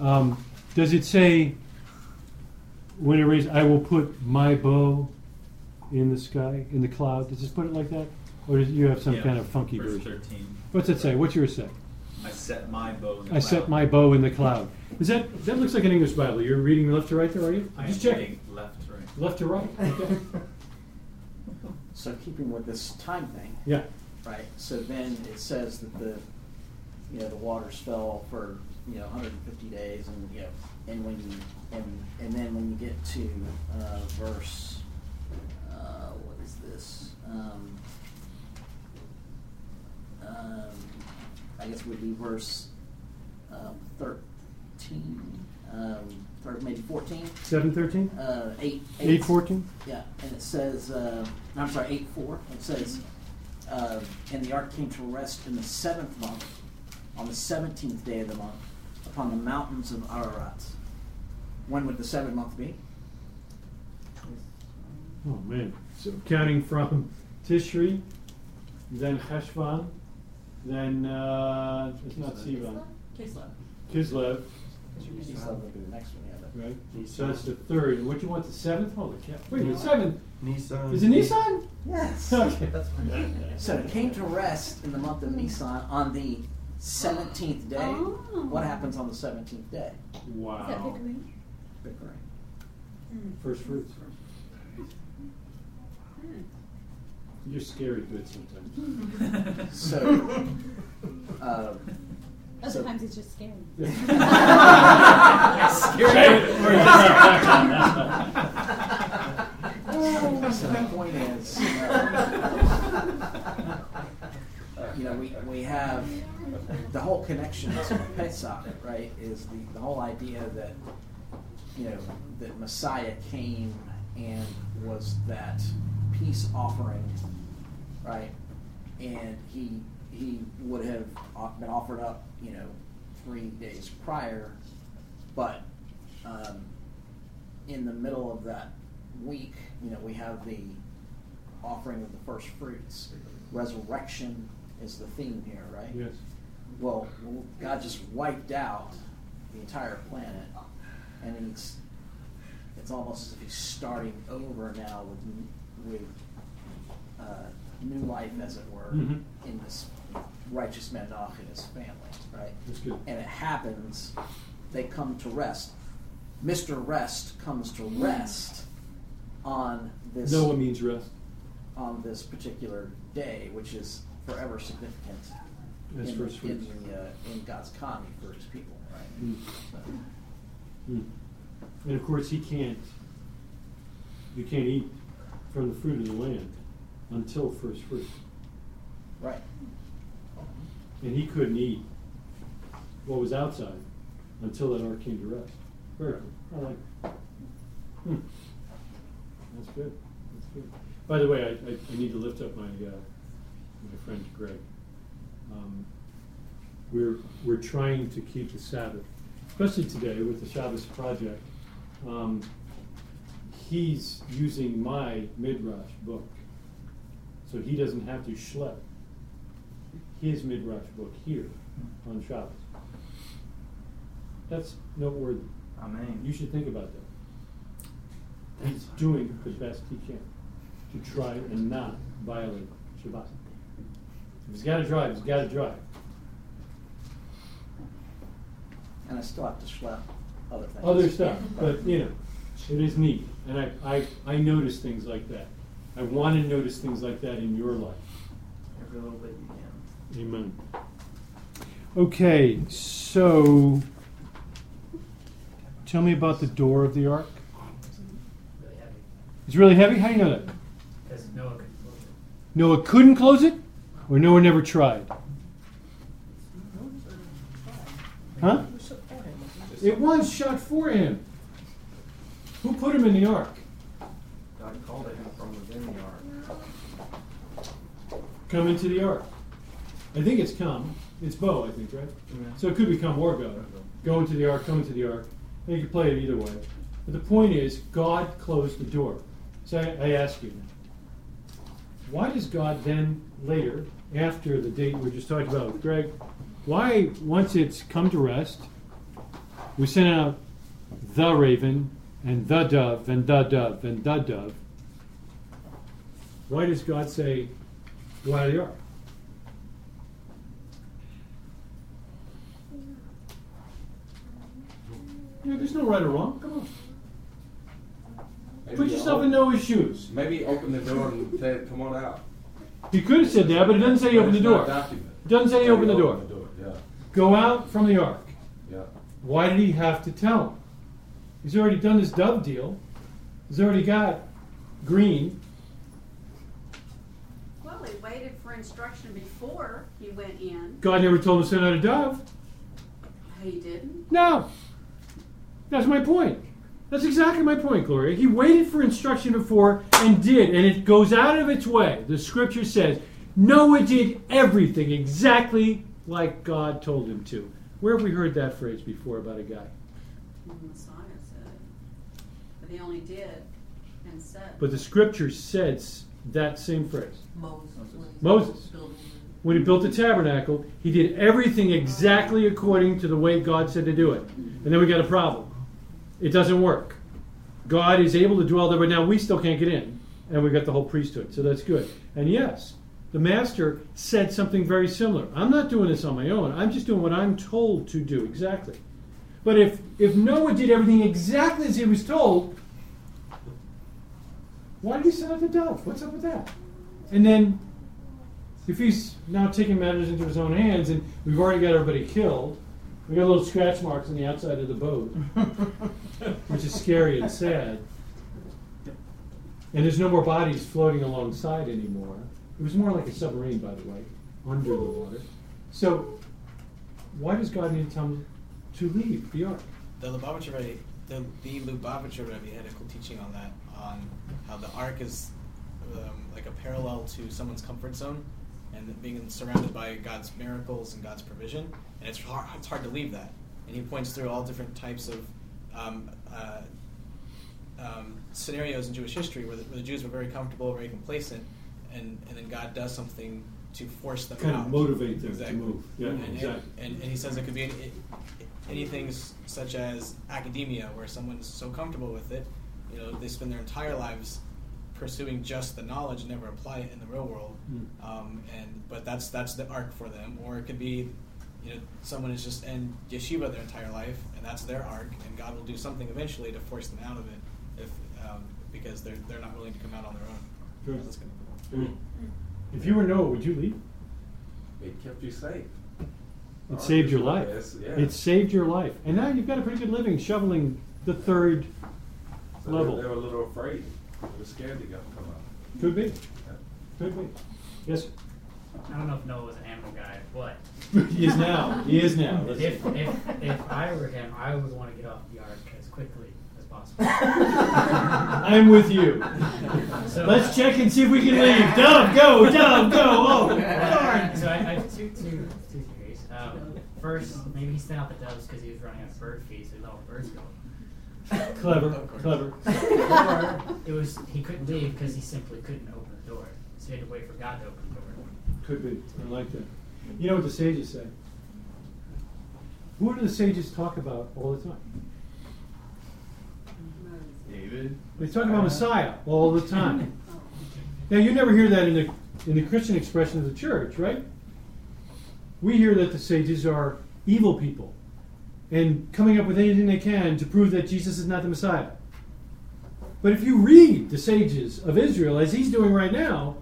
Um, does it say, when it rains, I will put my bow in the sky, in the cloud? Does it put it like that? Or does you have some
Yeah,
kind of funky
verse
version?
13.
What's it say? What's yours say?
I set my bow in the
I set
cloud.
my bow in the cloud. Is that that looks like an English Bible? You're reading left to right there, are you?
I'm
Just checking.
left to right.
Left to right. Okay.
So keeping with this time thing,
yeah.
right? So then it says that the you know the waters fell for you know 150 days, and you know, and when you and and then when you get to uh, verse, uh, what is this? Um, um, I guess would be verse um, 13, um, or maybe 14.
Seven thirteen.
Uh, eight,
Eight fourteen.
yeah, and it says, uh, I'm sorry, eight four. It says, uh, and the ark came to rest in the seventh month, on the seventeenth day of the month, upon the mountains of Ararat. When would the seventh month be?
Oh man! So counting from Tishri, then Cheshvan, then uh, it's not Sivan,
Kislev.
Kislev,
He's not looking at the next one, yeah. but-
right? So that's the third. And what do you want? The seventh? Holy cow! Wait, the seventh
Nissan.
is it Nissan?
Yes.
Okay.
That's fine.
So it came to rest in the month of Nisan on the seventeenth day.
Oh.
What happens on the seventeenth day?
Is that
Wow!
Pickering?
Bikkurim.
First fruits.
Hmm.
You're scary good sometimes.
So, uh,
Other
So-
it's just scary. scary.
So the point is, uh, you know, we, we have the whole connection to Pesach, right? Is the, the whole idea that you know that Messiah came and was that peace offering, right? And he he would have been offered up, you know, three days prior, but um, in the middle of that week, you know, we have the offering of the first fruits. Resurrection is the theme here, right?
Yes.
Well, God just wiped out the entire planet, and he's it's almost as if he's starting over now with with uh, new life, as it were,
Mhm.
in this righteous man Noach and his family, right?
That's good.
And it happens, they come to rest. Mr. Rest comes to rest on this
Noah means rest.
on this particular day, which is forever significant in,
first
in, the, uh, in God's economy for His people, right?
Mm.
So,
Mm. And of course, he can't. You can't eat from the fruit of the land until first fruit,
right.
and he couldn't eat what was outside until that ark came to rest. Very good. I like. Hmm. That's good. That's good. By the way, I, I, I need to lift up my uh, my friend Greg. Um, we're we're trying to keep the Sabbath, especially today with the Shabbos project. Um, he's using my midrash book, so he doesn't have to schlep his midrash book here hmm. on Shabbos. That's noteworthy.
Amen.
You should think about that. He's doing the best he can to try and not violate Shabbat. If he's got to drive, he's got to drive.
And I still have to schlep other things.
Other stuff, but you know, it is neat, and I, I, I notice things like that. I want to notice things like that in your life.
Every little bit you can.
Amen. Okay, so tell me about the door of the ark.
Really heavy.
It's really heavy. How do you know that?
Because Noah couldn't close it.
Noah couldn't close it, or Noah never tried. Huh? It was shut for him. Who put him in the ark?
God called it from within the ark.
Come into the ark. I think it's come. It's Bo, I think, right? So it could be come or go. Go into the ark, come into the ark. And you could play it either way. But the point is, God closed the door. So I, I ask you, why does God then later, after the date we just talked about with Greg, why once it's come to rest, we send out the raven and the dove and the dove and the dove. Why does God say, go out of the ark? You know, there's no right or wrong. Come on.
Maybe
Put yourself in
open-
Noah's shoes.
Maybe open the door and say, "Come on out."
He could have said that, but it doesn't say he opened the door.
not documented.
It doesn't say he
Maybe
opened the door.
open the door. Yeah,
Go out from the ark.
yeah.
Why did he have to tell him? He's already done his dove deal. He's already got green.
Well, he waited for instruction before he went in.
God never told him to send out a dove.
He didn't.
No. That's my point. That's exactly my point, Gloria. He waited for instruction before and did, and it goes out of its way. The scripture says Noah did everything exactly like God told him to. Where have we heard that phrase before about a guy?
The Messiah said it. But he only did and said.
But the scripture says that same phrase.
Moses.
Moses. When he built the tabernacle, he did everything exactly according to the way God said to do it. And then we got a problem. It doesn't work. God is able to dwell there, but now we still can't get in. And we got the whole priesthood. So that's good. And yes, the master said something very similar. I'm not doing this on my own. I'm just doing what I'm told to do exactly. But if if Noah did everything exactly as he was told, why did he send out the dove? What's up with that? And then if he's now taking matters into his own hands and we've already got everybody killed, we got little scratch marks on the outside of the boat, which is scary and sad. And there's no more bodies floating alongside anymore. It was more like a submarine, by the way, under the water. So, why does God need to tell him to leave the ark?
The Lubavitcher Rebbe, the, the Lubavitcher Rebbe had a cool teaching on that, on how the ark is um, like a parallel to someone's comfort zone, and being surrounded by God's miracles and God's provision, and it's hard, it's hard to leave that. And he points through all different types of um, uh, um, scenarios in Jewish history where the, where the Jews were very comfortable, very complacent, and, and then God does something to force them
Kind
out.
of motivate them
Exactly.
to move. Yeah,
and,
exactly.
and, and, he says it could be any, anything such as academia, where someone's so comfortable with it, you know, they spend their entire lives pursuing just the knowledge and never apply it in the real world.
Mm.
Um, and but that's that's the arc for them. Or it could be, you know, someone is just in yeshiva their entire life, and that's their arc, and God will do something eventually to force them out of it, if um, because they're they're not willing to come out on their own.
Sure.
That's gonna-
If you were Noah, would you leave?
It kept you safe.
It
Ark
saved your life.
best, yeah.
It saved your life. And now you've got a pretty good living shoveling the third
So
level.
They, they were a little afraid. They were scared to go come out.
Could be.
Yeah.
Could be. Yes.
I don't know if Noah was an animal guy, but
he is now. He is now. Let's
if,
see.
if, if I were him, I would want to get off the ark as quickly as possible.
I'm with you.
So-
Let's check and see if we can leave. Dove, go, dove, go. Oh, darn.
So I, I have two, two, two theories. Um, first, maybe he sent out the doves because he was running out of bird feed, so he let all the birds go.
Clever, clever.
Or it was he couldn't leave because he simply couldn't open the door, so he had to wait for God to open the door.
Could be. I like that. You know what the sages say? Who do the sages talk about all the time?
David.
They talk about Messiah all the time. Now you never hear that in the in the Christian expression of the church, right? We hear that the sages are evil people and coming up with anything they can to prove that Jesus is not the Messiah. But if you read the sages of Israel, as he's doing right now,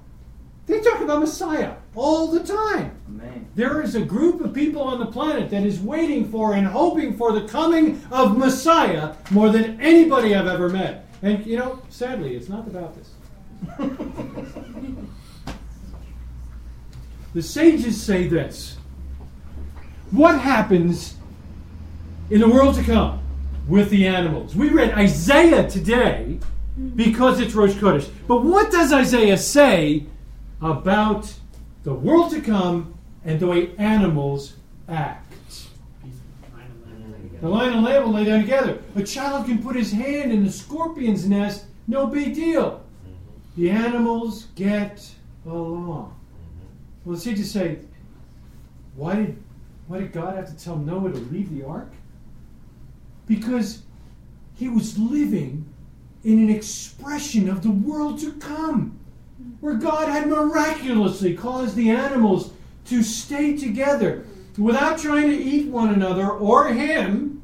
they talk about Messiah all the time.
Man.
There is a group of people on the planet that is waiting for and hoping for the coming of Messiah more than anybody I've ever met. And you know, sadly, it's not the Baptists. the sages say this What happens in the world to come with the animals? We read Isaiah today mm-hmm. because it's Rosh Chodesh. But what does Isaiah say about the world to come and the way animals act? The lion and lamb will lay down together. A child can put his hand in the scorpion's nest, no big deal. Mm-hmm. The animals get along. Well, the sages say, why did, why did God have to tell Noah to leave the ark? Because he was living in an expression of the world to come, where God had miraculously caused the animals to stay together without trying to eat one another or him.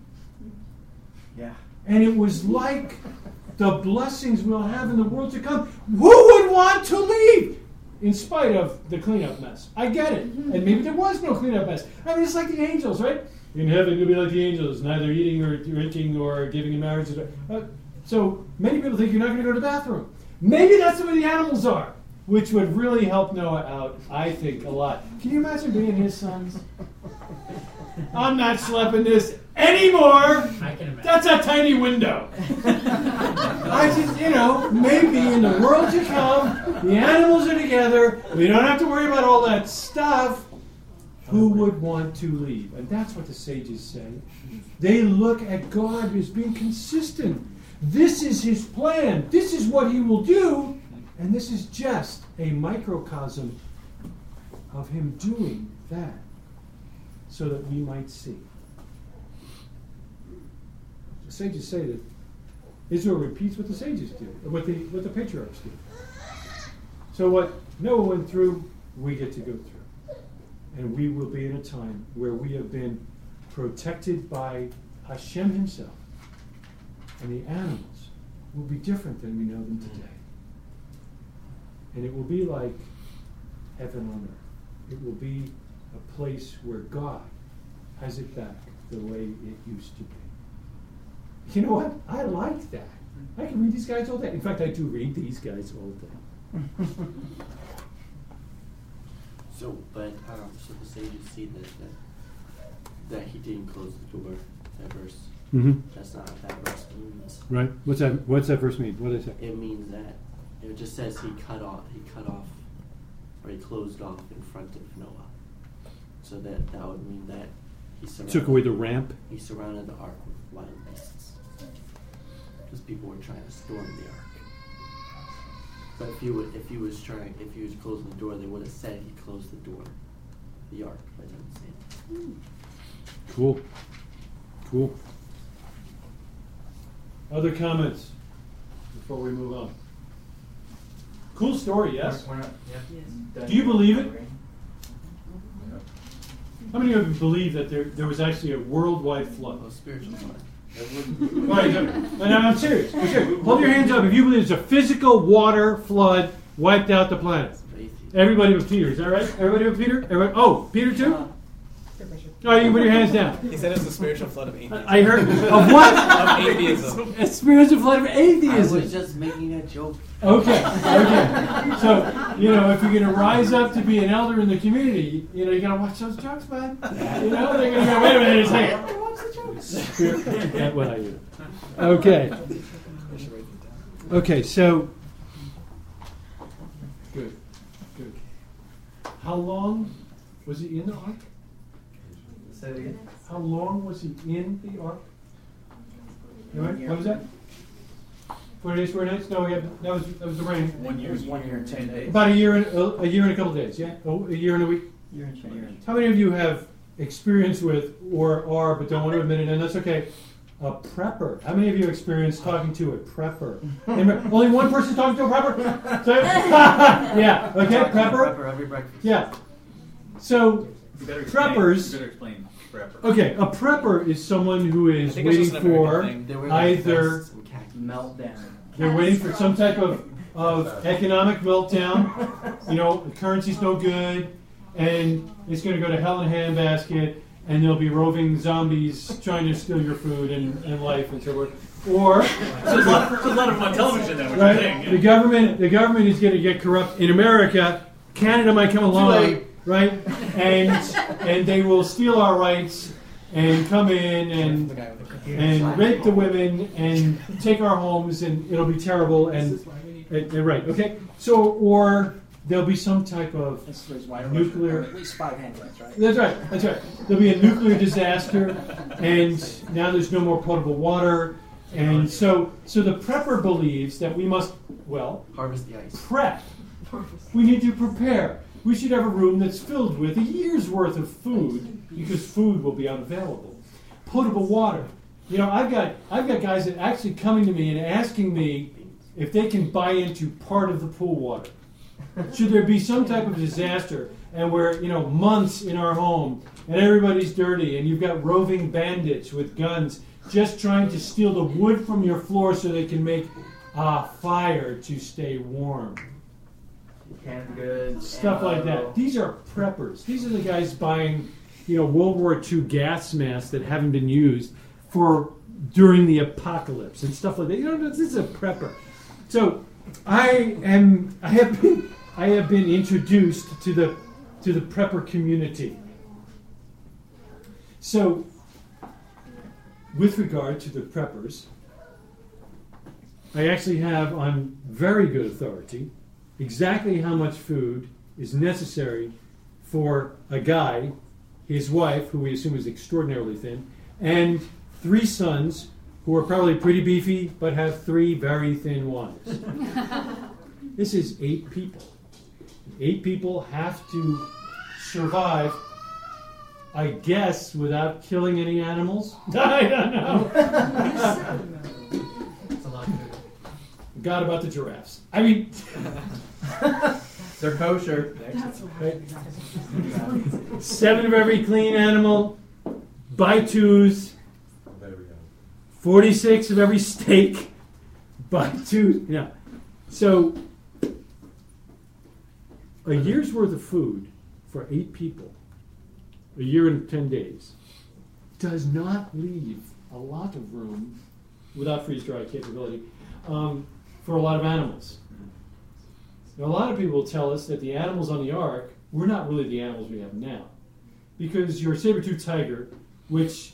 Yeah.
And it was like the blessings we'll have in the world to come. Who would want to leave? In spite of the cleanup mess. I get it. And maybe there was no cleanup mess. I mean, it's like the angels, right? In heaven, you'll be like the angels, neither eating or drinking or giving in marriage. Uh, so many people think you're not going to go to the bathroom. Maybe that's the way the animals are, which would really help Noah out, I think, a lot. Can you imagine being his sons? I'm not schlepping this anymore.
I can imagine.
That's a tiny window. I just, you know, maybe in the world to come, the animals are together. We don't have to worry about all that stuff. Who would want to leave? And that's what the sages say. They look at God as being consistent. This is his plan. This is what he will do. And this is just a microcosm of him doing that so that we might see. The sages say that Israel repeats what the sages do, what the what the patriarchs do. So what Noah went through, we get to go through. And we will be in a time where we have been protected by Hashem himself. And the animals will be different than we know them today. And it will be like heaven on earth. it will be a place where God has it back the way it used to be. You know what? I like that. I can read these guys all day. In fact, I do read these guys all day.
So, but um, so the sages see that that, that he didn't close the door. That verse.
Mm-hmm.
That's not what that verse means.
Right? What's that? What's that verse mean? What did I say?
It means that it just says he cut off. He cut off, or he closed off in front of Noah. So that that would mean that he
Took away the ramp.
He surrounded the ark with wild beasts because people were trying to storm the ark. But if he would, if he was trying, if he was closing the door, they would have said he closed the door, the ark. But it doesn't say that.
Cool. Cool. Other comments before we move on? Cool story, yes?
We're- we're not- yeah.
Do you believe it? How many of you believe that there, there was actually a worldwide flood?
Oh, spiritual flood.
No, no, I'm serious. I'm serious. Hold your hands up if you believe there's a physical water flood wiped out the planet. Everybody but Peter, is that right? Everybody but Peter? Everybody, oh, Peter too? Uh, All right, you can put your hands down.
He said it's a spiritual flood of atheism.
I heard of what?
of atheism.
A spiritual flood of atheism.
I
atheism.
was just making a joke.
Okay, okay. So, you know, if you're going to rise up to be an elder in the community, you know, you got to watch those jokes, man. You know, they're going to go, wait a minute a second. Everybody watch the jokes. Spirit- yeah, what I do. Okay. Okay, so. Good, good. How long was he in the ark?
Say it again.
How long was he in the ark? You right? What was that? Four days, four nights? No, we had, that was that was the rain.
One year, one year and ten days.
About a year and a, a year and a couple days. Yeah, oh, a year and a week.
You're in charge.
How many of you have experience with or are but don't want to admit it? And that's okay. A prepper. How many of you experienced talking to a prepper? Only one person talking to a prepper. Yeah. Okay,
Talk to the
prepper.
Prepper every breakfast.
Yeah. So
You better explain,
Preppers-
You better explain prepper.
Okay, a prepper is someone who is
think it's
waiting
just an American
for
thing.
They wear like
either
vests and khakis.
Meltdown.
they're waiting for some type of, of economic meltdown. You know, the currency's no good, and it's going to go to hell in a handbasket, and there'll be roving zombies trying to steal your food and, and life and so forth. Or
So there's a lot, there's a lot of them on television then, what you're
right,
saying.
the government the government is going to get corrupt in America. Canada might come along,
late.
Right, and and they will steal our rights and come in and
The guy with the computer.
and rape the women and take our homes and it'll be terrible and, and- and right okay so or there'll be some type of
This was why
Nuclear-
At least five handguns, right?
that's right that's right there'll be a nuclear disaster and now there's no more potable water and so so the prepper believes that we must well
Harvest the ice.
prep we need to prepare we should have a room that's filled with a year's worth of food because food will be unavailable. Potable water. You know i've got i've got guys that actually coming to me and asking me if they can buy into part of the pool water. Should there be some type of disaster and we're you know months in our home and everybody's dirty and you've got roving bandits with guns just trying to steal the wood from your floor so they can make a fire to stay warm
Canned goods.
stuff like that. these are preppers. These are the guys buying you know world war ii gas masks that haven't been used for during the apocalypse and stuff like that. You know this is a prepper. So i am i have been i have been introduced to the to the prepper community. So with regard to the preppers i actually have on very good authority exactly how much food is necessary for a guy, his wife, who we assume is extraordinarily thin, and three sons who are probably pretty beefy but have three very thin wives. this is eight people. Eight people have to survive, I guess, without killing any animals. I don't know.
It's a lot of food.
God about the giraffes. I mean,
They're kosher.
Right? Seven of every clean animal, by twos,
There we go.
46 of every steak, by twos. You know. So, a year's worth of food for eight people, a year and 10 days, does not leave a lot of room without freeze dry capability um, for a lot of animals. Now, a lot of people tell us that the animals on the ark were not really the animals we have now. Because your saber toothed tiger, which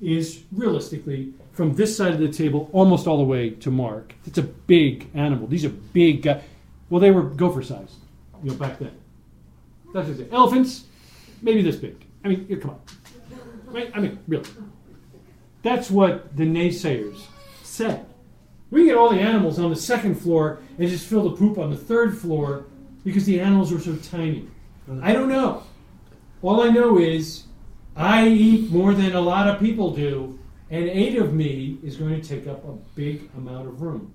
is realistically from this side of the table almost all the way to Mark, it's a big animal. These are big guys. Well, they were gopher sized, you know, back then. That's what. Elephants, maybe this big. I mean, come on. Right? I mean, really. That's what the naysayers said. We can get all the animals on the second floor and just fill the poop on the third floor because the animals were so tiny. I don't know. All I know is I eat more than a lot of people do, and eight of me is going to take up a big amount of room.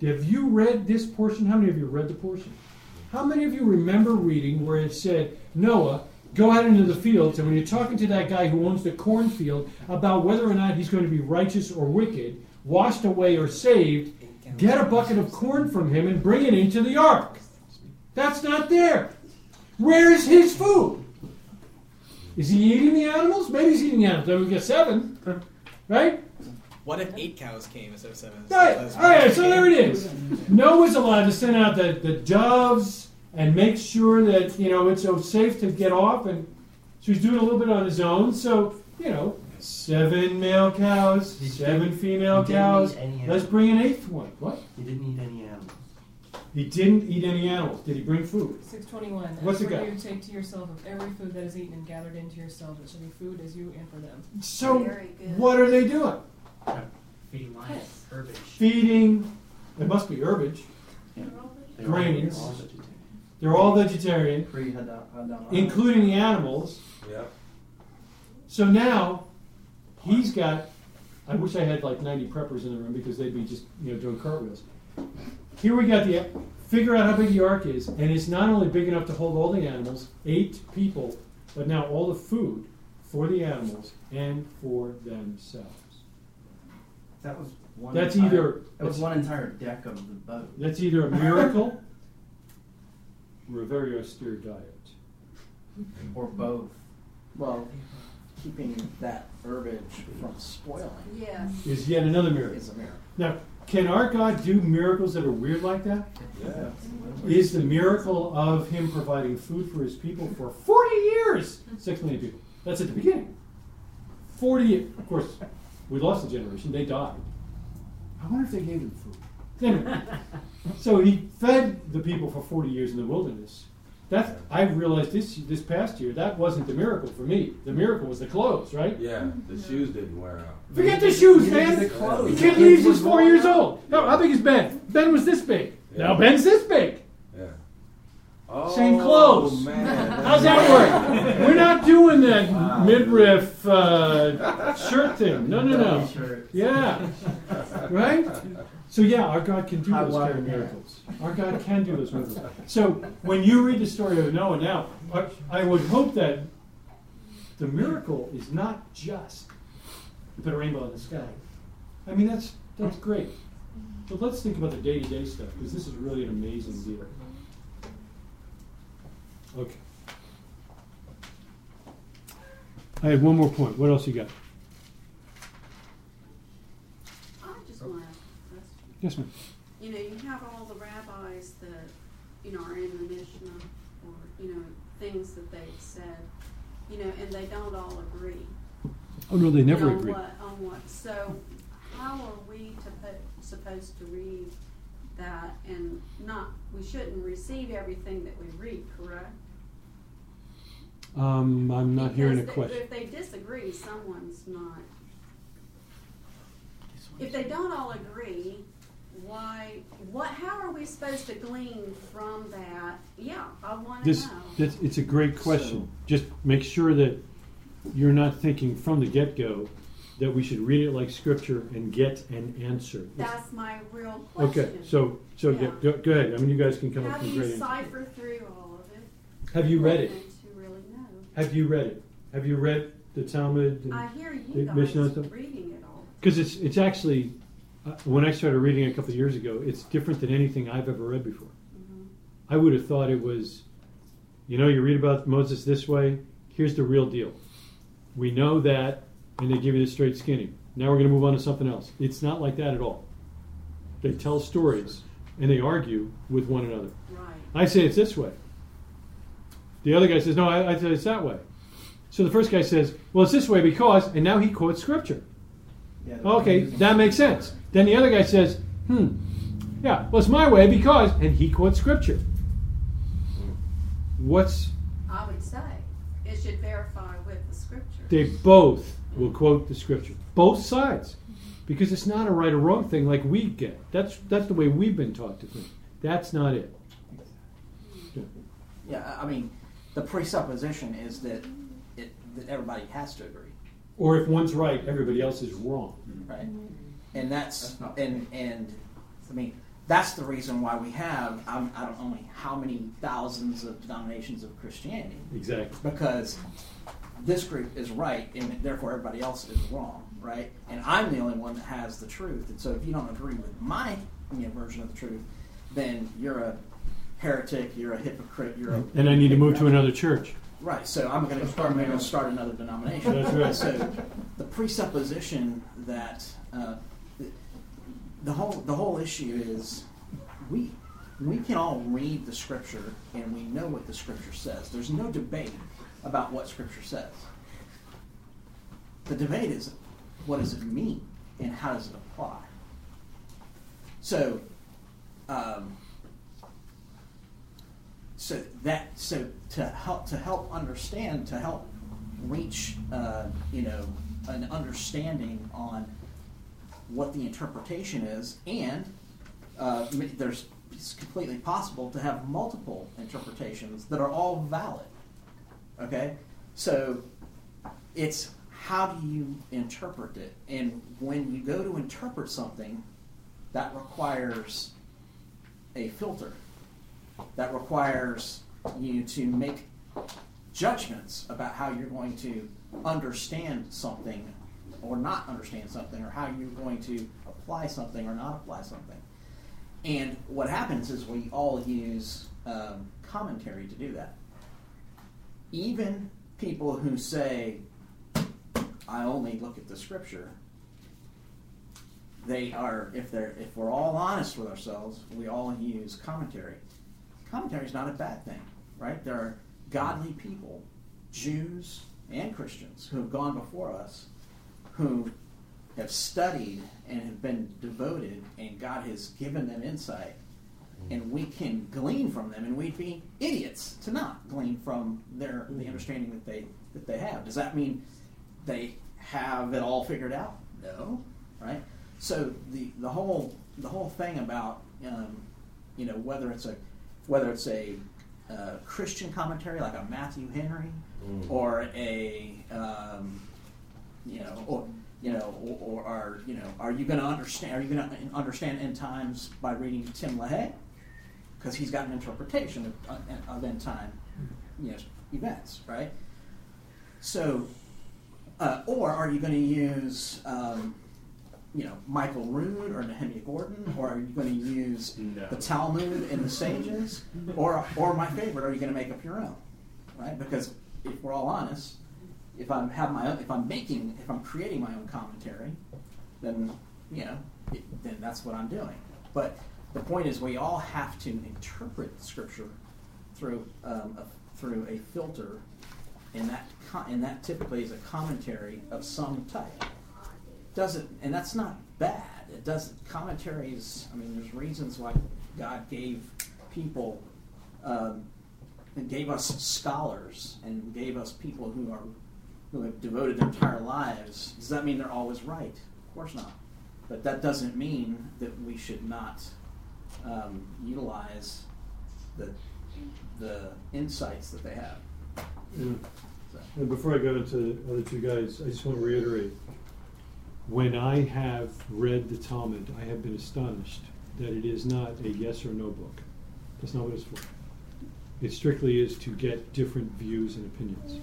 Have you read this portion? How many of you read the portion? How many of you remember reading where it said, Noah, go out into the fields, and when you're talking to that guy who owns the cornfield about whether or not he's going to be righteous or wicked, washed away or saved, get a bucket of corn from him and bring it into the ark. That's not there. Where is his food? Is he eating the animals? Maybe he's eating the animals. Then we get seven, right?
What if eight cows came instead of seven?
Right. All right. So there it is. Noah's allowed to send out the, the doves and make sure that you know it's so safe to get off, and so he's doing a little bit on his own. So you know, seven male cows, seven female
He didn't
cows.
eat any
Let's bring an eighth one. What?
He didn't eat any animals.
He didn't eat any animals. Did he bring food?
Six twenty-one.
What's
As
it got?
you take to yourself of every food that is eaten and gathered into yourself, it shall be food as you and for them.
So
Very good.
what are they doing?
Feeding lions, herbage.
Feeding. It must be herbage.
They were-
Grains.
they were all vegetarian.
They're all vegetarian,
Pre Hadam.
including the animals.
Yeah.
So now he's got. I wish I had like 90 preppers in the room because they'd be just you know doing cartwheels. Here we got the figure out how big the ark is, and it's not only big enough to hold all the animals, eight people, but now all the food for the animals and for themselves.
That was one.
That's
entire,
either-
That was one entire deck of the boat.
That's either a miracle or a very austere diet.
Or both.
Well, keeping that herbage from spoiling
Yes.
Is yet another miracle.
is a miracle.
Now, can our God do miracles that are weird like that?
Yeah.
Is the miracle of Him providing food for His people for 40 years? Six million people. That's at the beginning. 40 years. Of course, we lost a generation. They died. I wonder if they gave them food. Anyway, so He fed the people for 40 years in the wilderness. That I realized this this past year that wasn't the miracle for me. The miracle was the clothes, right?
Yeah. The mm-hmm. shoes didn't wear out.
Forget the shoes,
You
man.
the clothes.
The kid leaves, he's four years old. No, how big is Ben? Ben was this big. Now Ben's this big.
Oh,
Same clothes.
Man,
How's that work? We're not doing that midriff uh, shirt thing. No, no, no. Yeah. Right? So yeah, our God can do those kind of miracles. Our God can do those miracles. So when you read the story of Noah now, I, would hope that the miracle is not just put a rainbow in the sky. I mean that's that's great. But let's think about the day to day stuff because this is really an amazing deal. Okay. I have one more point. What else you got?
I just want to ask a question.
Yes, ma'am.
You know, you have all the rabbis that, you know, are in the Mishnah or, you know, things that they've said, you know, and they don't all agree.
Oh no, they never
on
agree.
What, on what? So, how are we to put, supposed to read that and not? We shouldn't receive everything that we read, correct?
Um, I'm not hearing a
Because
question.
If they disagree, someone's not. If they don't all agree, why? What? How are we supposed to glean from that? Yeah, I want to
This,
know.
that's, it's a great question. Just make sure that you're not thinking from the get-go that we should read it like scripture and get an answer.
That's my real question.
Okay, so, so yeah,
Yeah.
go, go ahead. I mean, you guys can come
How
up
do
with
you
great answers.
cipher through all of it?
Have you read it?
And To really know.
Have you read it? Have you read the Talmud? and-
I hear you
the
guys
Mishnah stuff?
reading it all.
Because it's it's actually uh, when I started reading it a couple of years ago, it's different than anything I've ever read before.
Mhm.
I would have thought it was, you know, you read about Moses this way. Here's the real deal. We know that, and they give you the straight skinny. Now we're going to move on to something else. It's not like that at all. They tell stories and they argue with one another.
Right.
I say it's this way. The other guy says, no, I, I say it's that way. So the first guy says, well, it's this way because, and now he quotes scripture.
Yeah,
Okay, that makes sense. Then the other guy says, hmm, yeah, well, it's my way because, and he quotes scripture. What's,
I would say it should verify with the scripture.
they both will quote the scripture. Both sides. Because it's not a right or wrong thing like we get. That's, that's the way we've been taught to think. That's not it. Yeah.
Yeah, I I mean, the presupposition is that it, that everybody has to agree,
Or if one's right, everybody else is wrong.
right? Mm-hmm. And that's,
That's not
and and I mean that's the reason why we have I'm, I don't know how many thousands of denominations of Christianity
Exactly.
because this group is right and therefore everybody else is wrong, right? And I'm the only one that has the truth. And so if you don't agree with my you know, version of the truth, then you're a heretic, you're a hypocrite, you're a
And I need to move to another church.
Right, so I'm going to start. Going to start another denomination.
That's right.
So the presupposition that uh, the, the whole the whole issue is we we can all read the scripture and we know what the scripture says. There's no debate about what scripture says. The debate is what does it mean and how does it apply. So. Um, so that so to help to help understand to help reach uh, you know an understanding on what the interpretation is and uh, there's it's completely possible to have multiple interpretations that are all valid okay? So it's how do you interpret it? And when you go to interpret something that requires a filter that requires you to make judgments about how you're going to understand something or not understand something or how you're going to apply something or not apply something. And what happens is we all use um, commentary to do that. Even people who say, I only look at the scripture, they are, if they're, if we're all honest with ourselves, we all use commentary commentary is not a bad thing, right? There are godly people, Jews and Christians, who have gone before us, who have studied and have been devoted, and God has given them insight, and we can glean from them, and we'd be idiots to not glean from their the understanding that they that they have. Does that mean they have it all figured out? No, right? So the the whole the whole thing about um, you know whether it's a whether it's a uh, Christian commentary like a Matthew Henry
Mm.
or a um, you know or you know or, or are you know are you going to understand are you going to understand end times by reading Tim LaHaye because he's got an interpretation of, of end time you know events right so uh, or are you going to use um, you know Michael Rood or Nehemiah Gordon, or are you going to use
No.
the Talmud and the sages, or or my favorite, are you going to make up your own, right? Because if we're all honest, if I'm have my own, if I'm making if I'm creating my own commentary, then you know it, then that's what I'm doing. But the point is, we all have to interpret Scripture through um, a, through a filter, and that and that typically is a commentary of some type doesn't, and that's not bad. It doesn't. Commentaries. I mean, there's reasons why God gave people, um, and gave us scholars, and gave us people who are, who have devoted their entire lives. Does that mean they're always right? Of course not. But that doesn't mean that we should not um, utilize the the insights that they have.
Yeah.
So.
And before I go into the other two guys, I just want to reiterate when I have read the Talmud, I have been astonished that it is not a yes or no book. That's not what it's for. It strictly is to get different views and opinions.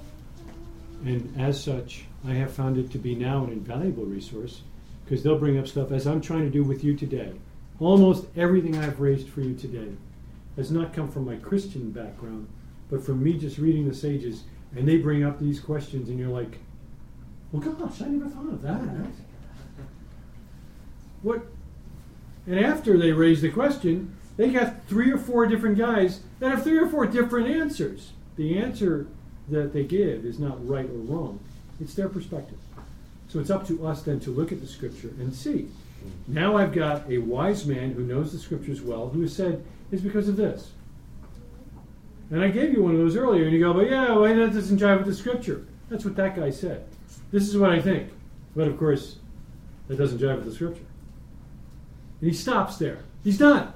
And as such, I have found it to be now an invaluable resource because they'll bring up stuff as I'm trying to do with you today. Almost everything I've raised for you today has not come from my Christian background, but from me just reading the sages, and they bring up these questions, and you're like, well, gosh, I never thought of that. What? And after they raise the question, they got three or four different guys that have three or four different answers. The answer that they give is not right or wrong, it's their perspective. So it's up to us then to look at the scripture and see. Now I've got a wise man who knows the scriptures well who has said it's because of this. And I gave you one of those earlier, and you go, but yeah, well, that doesn't jive with the scripture. That's what that guy said. This is what I think. But of course, that doesn't jive with the scripture. And he stops there. He's done.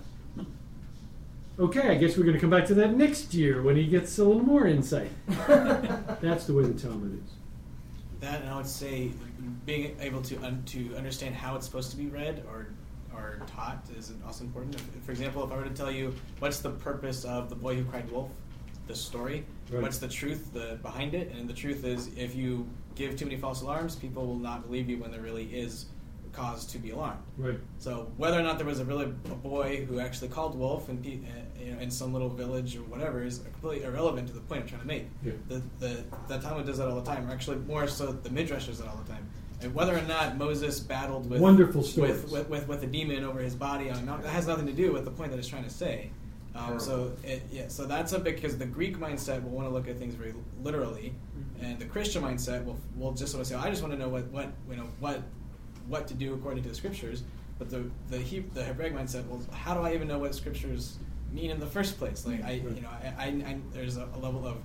Okay, I guess we're going to come back to that next year when he gets a little more insight. That's the way the Talmud is.
That and I would say being able to un- to understand how it's supposed to be read or or taught is also important. If, for example, if I were to tell you what's the purpose of the boy who cried wolf, the story,
Right.
what's the truth the, behind it, and the truth is if you give too many false alarms, people will not believe you when there really is cause to be alarmed.
Right.
So whether or not there was a really a boy who actually called wolf in, pe- uh, you know, in some little village or whatever is completely irrelevant to the point I'm trying to make.
Yeah.
The, the, the Talmud does that all the time, or actually more so the Midrash does that all the time. And whether or not Moses battled with
Wonderful stories.
with, with, with, with a demon over his body on a mountain, that has nothing to do with the point that it's trying to say. Um, so it, yeah, so that's a big because the Greek mindset will want to look at things very literally, and the Christian mindset will will just sort of say, I just want to know what, what you know what what to do according to the scriptures. But the the he, the Hebraic mindset, well, how do I even know what scriptures mean in the first place? Like I you know I, I, I there's a, a level of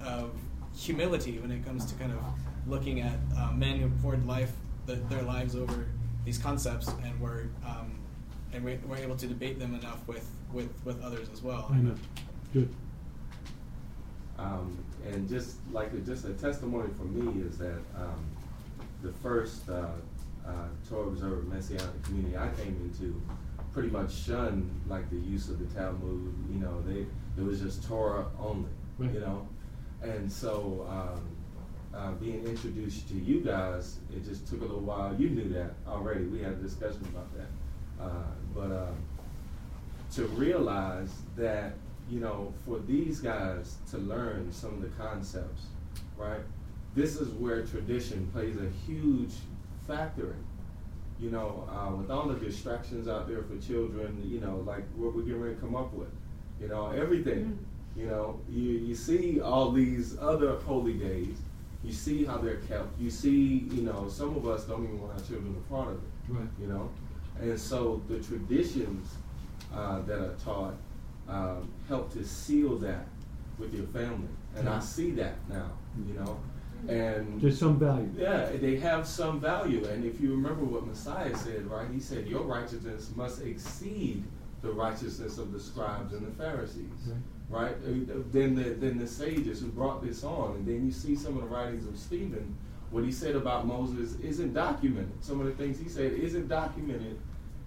of humility when it comes to kind of looking at uh, men who poured life the, their lives over these concepts and were um, and we, we're able to debate them enough with, with, with others as well.
I know. Good.
Um, and just like a, just a testimony for me is that um, the first uh, uh, Torah observer Messianic community I came into pretty much shunned like the use of the Talmud. You know, they it was just Torah only.
Right.
You know, and so um, uh, being introduced to you guys, it just took a little while. You knew that already. We had a discussion about that, uh, but. Um, to realize that you know for these guys to learn some of the concepts right this is where tradition plays a huge factor in you know uh, with all the distractions out there for children you know like what we're getting ready to come up with you know everything. You know you, you see all these other holy days. You see how they're kept. You see you know some of us don't even want our children a part of it
Right.
you know? And so the traditions uh, that are taught um, help to seal that with your family. And i see that now you know and
There's some value.
yeah they have some value. And if you remember what messiah said right he said your righteousness must exceed the righteousness of the scribes and the pharisees. Right. Uh, then the then the sages who brought this on. And then you see some of the writings of stephen what he said about moses isn't documented. Some of the things he said isn't documented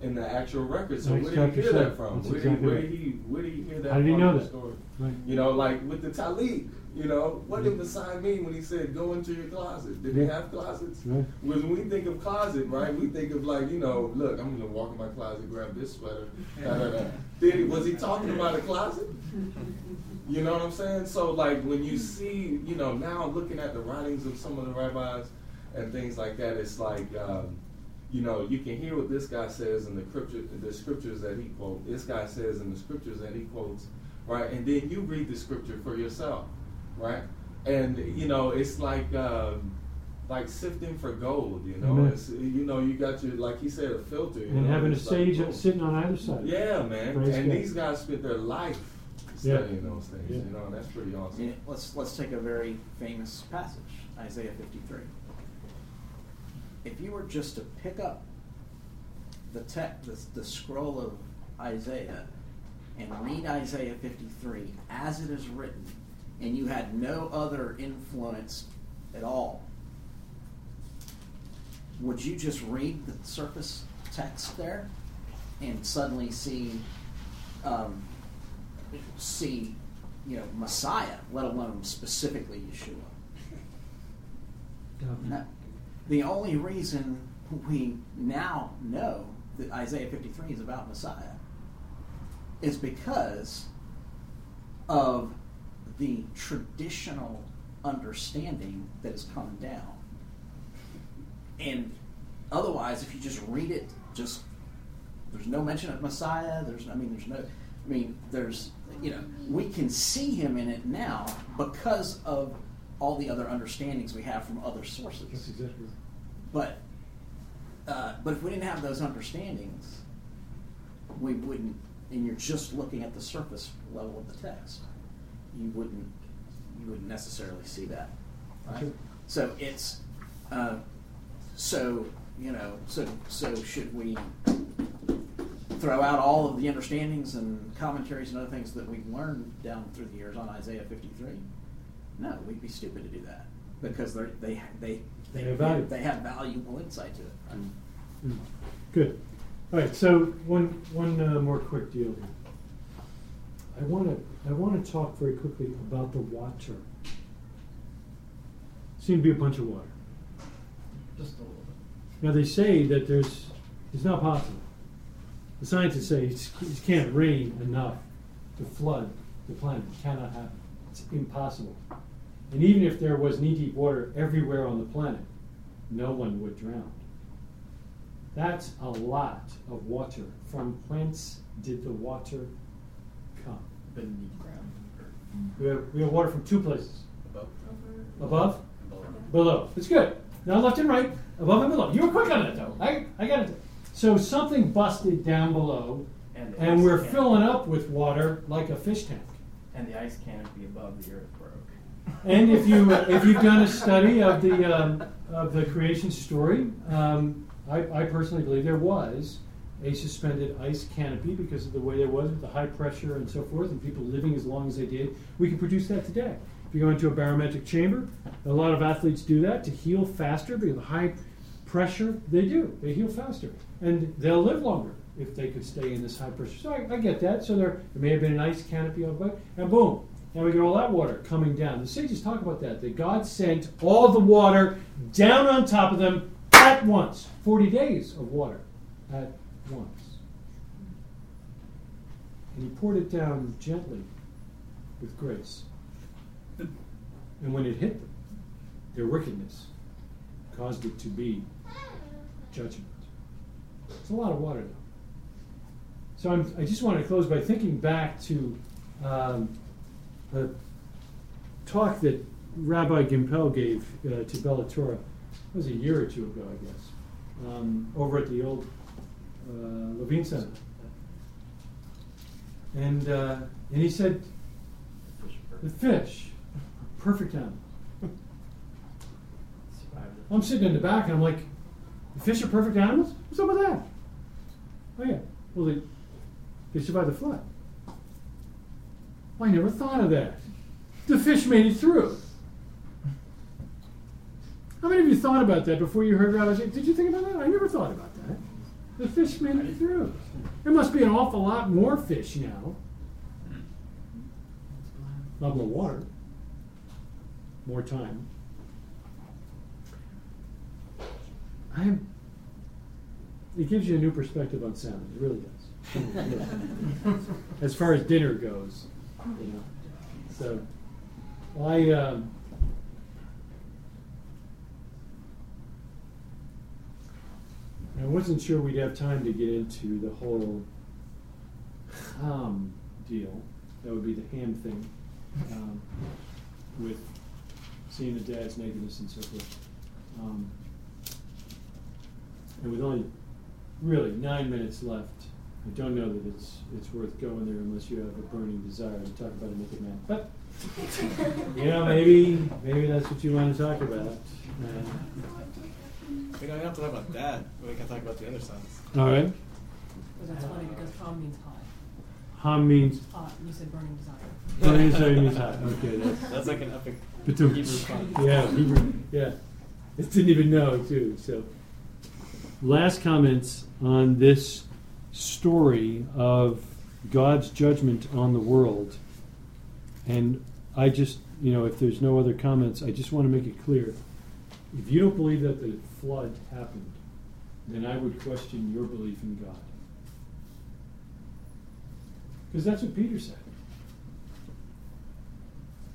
in the actual record. So where did he hear that from? Where,
exactly
did, where,
right.
did he, where did he hear that
How did he know that?
story?
Right.
you know like with the talib you know what did Messiah mean when he said go into your closet did
Yeah.
have closets
Right.
when we think of closet, right, we think of like, you know, look, I'm gonna walk in my closet, grab this sweater. Da, da, da. Did he, was he talking about a closet? You know what I'm saying? So like when you see, you know, now looking at the writings of some of the rabbis and things like that, it's like, um, you know, you can hear what this guy says in the scripture, the scriptures that he quotes. This guy says in the scriptures that he quotes, right? And then you read the scripture for yourself, right? And you know, it's like. Um, like sifting for gold, you know. It's, you know, you got your like he said, a filter. You
And
know,
having a
it's like,
sage
boom.
sitting on either side.
Yeah, man.
Praise
and
God.
these guys spent their life
Yeah.
studying those things.
Yeah.
You know, and that's pretty awesome.
mean, let's let's take a very famous passage, Isaiah 53. If you were just to pick up the text, the, the scroll of Isaiah, and read Isaiah 53 as it is written, and you had no other influence at all, would you just read the surface text there and suddenly see um, see you know Messiah, let alone specifically Yeshua? No. The only reason we now know that Isaiah 53 is about Messiah is because of the traditional understanding that is coming down. And otherwise, if you just read it, just there's no mention of Messiah. There's, I mean, there's no, I mean, there's, you know, we can see him in it now because of all the other understandings we have from other sources.
That's exactly.
But, uh, but if we didn't have those understandings, we wouldn't. And you're just looking at the surface level of the text, you wouldn't, you wouldn't necessarily see that. Right? So it's, uh, so you know, so so should we throw out all of the understandings and commentaries and other things that we've learned down through the years on Isaiah 53? No, we'd be stupid to do that because they're, they they
They have
they have valuable insight to it. And
Mm. Good. All right. So one one uh, more quick deal here. I want to I want to talk very quickly about the water. Seem to be a bunch of water.
Just a little bit.
Now they say that there's it's not possible. The scientists say it can't rain enough to flood the planet. It cannot happen. It's impossible. And even if there was knee-deep water everywhere on the planet, no one would drown. That's a lot of water. From whence did the water come?
Beneath ground.
We have, we have water from two places.
Above.
Above,
and below.
below. It's good. Now left and right, above and below. You were quick on it though. I, I got it. So something busted down below,
And
and we're
canopy-
filling up with water like a fish tank.
And the ice canopy above the earth broke.
And if you if you've done a study of the um, of the creation story, um, I, I personally believe there was a suspended ice canopy because of the way there was with the high pressure and so forth, and people living as long as they did. We can produce that today. If you go into a barometric chamber, a lot of athletes do that to heal faster because of the high pressure. They do. They heal faster, and they'll live longer if they could stay in this high pressure. So I, I get that. So there, there may have been an ice canopy on, above, and boom, now we get all that water coming down. The sages talk about that. That God sent all the water down on top of them at once. Forty days of water at once. And he poured it down gently with grace. And when it hit them, their wickedness caused it to be judgment. It's a lot of water, though. So I'm, I just want to close by thinking back to um, a talk that Rabbi Gimpel gave uh, to Bellatora. It was a year or two ago, I guess, um, over at the old uh, Levine And, uh, and he said, the fish, perfect animal. I'm sitting in the back and I'm like, the fish are perfect animals? What's up with that? Oh yeah, well they, they survived the flood. I never thought of that. The fish made it through. How many of you thought about that before you heard Rabbi did you think about that? I never thought about that. The fish made it through. There must be an awful lot more fish now. A lot more water. More time. I am. It gives you a new perspective on salmon. It really does. as far as dinner goes, you know. So, I. Um, I wasn't sure we'd have time to get into the whole ham deal. That would be the ham thing, um, with seeing the dad's nakedness and so forth. Um, and with only really nine minutes left, I don't know that it's it's worth going there unless you have a burning desire to talk about a naked man. But you know, maybe maybe that's what you want to talk about. Uh,
We don't have to talk about that. but We can talk about the other sons.
all right.
But that's funny because Ham means hot.
Ham means
Hot. You said burning desire.
Oh, burning desire means hot. Okay, that's
That's like an epic
Batum.
Hebrew song.
Yeah, Hebrew. Yeah, it didn't even know too. So, last comments on this story of God's judgment on the world, and I just, you know, if there's no other comments, I just want to make it clear: if you don't believe that the flood happened, then I would question your belief in God, because that's what Peter said.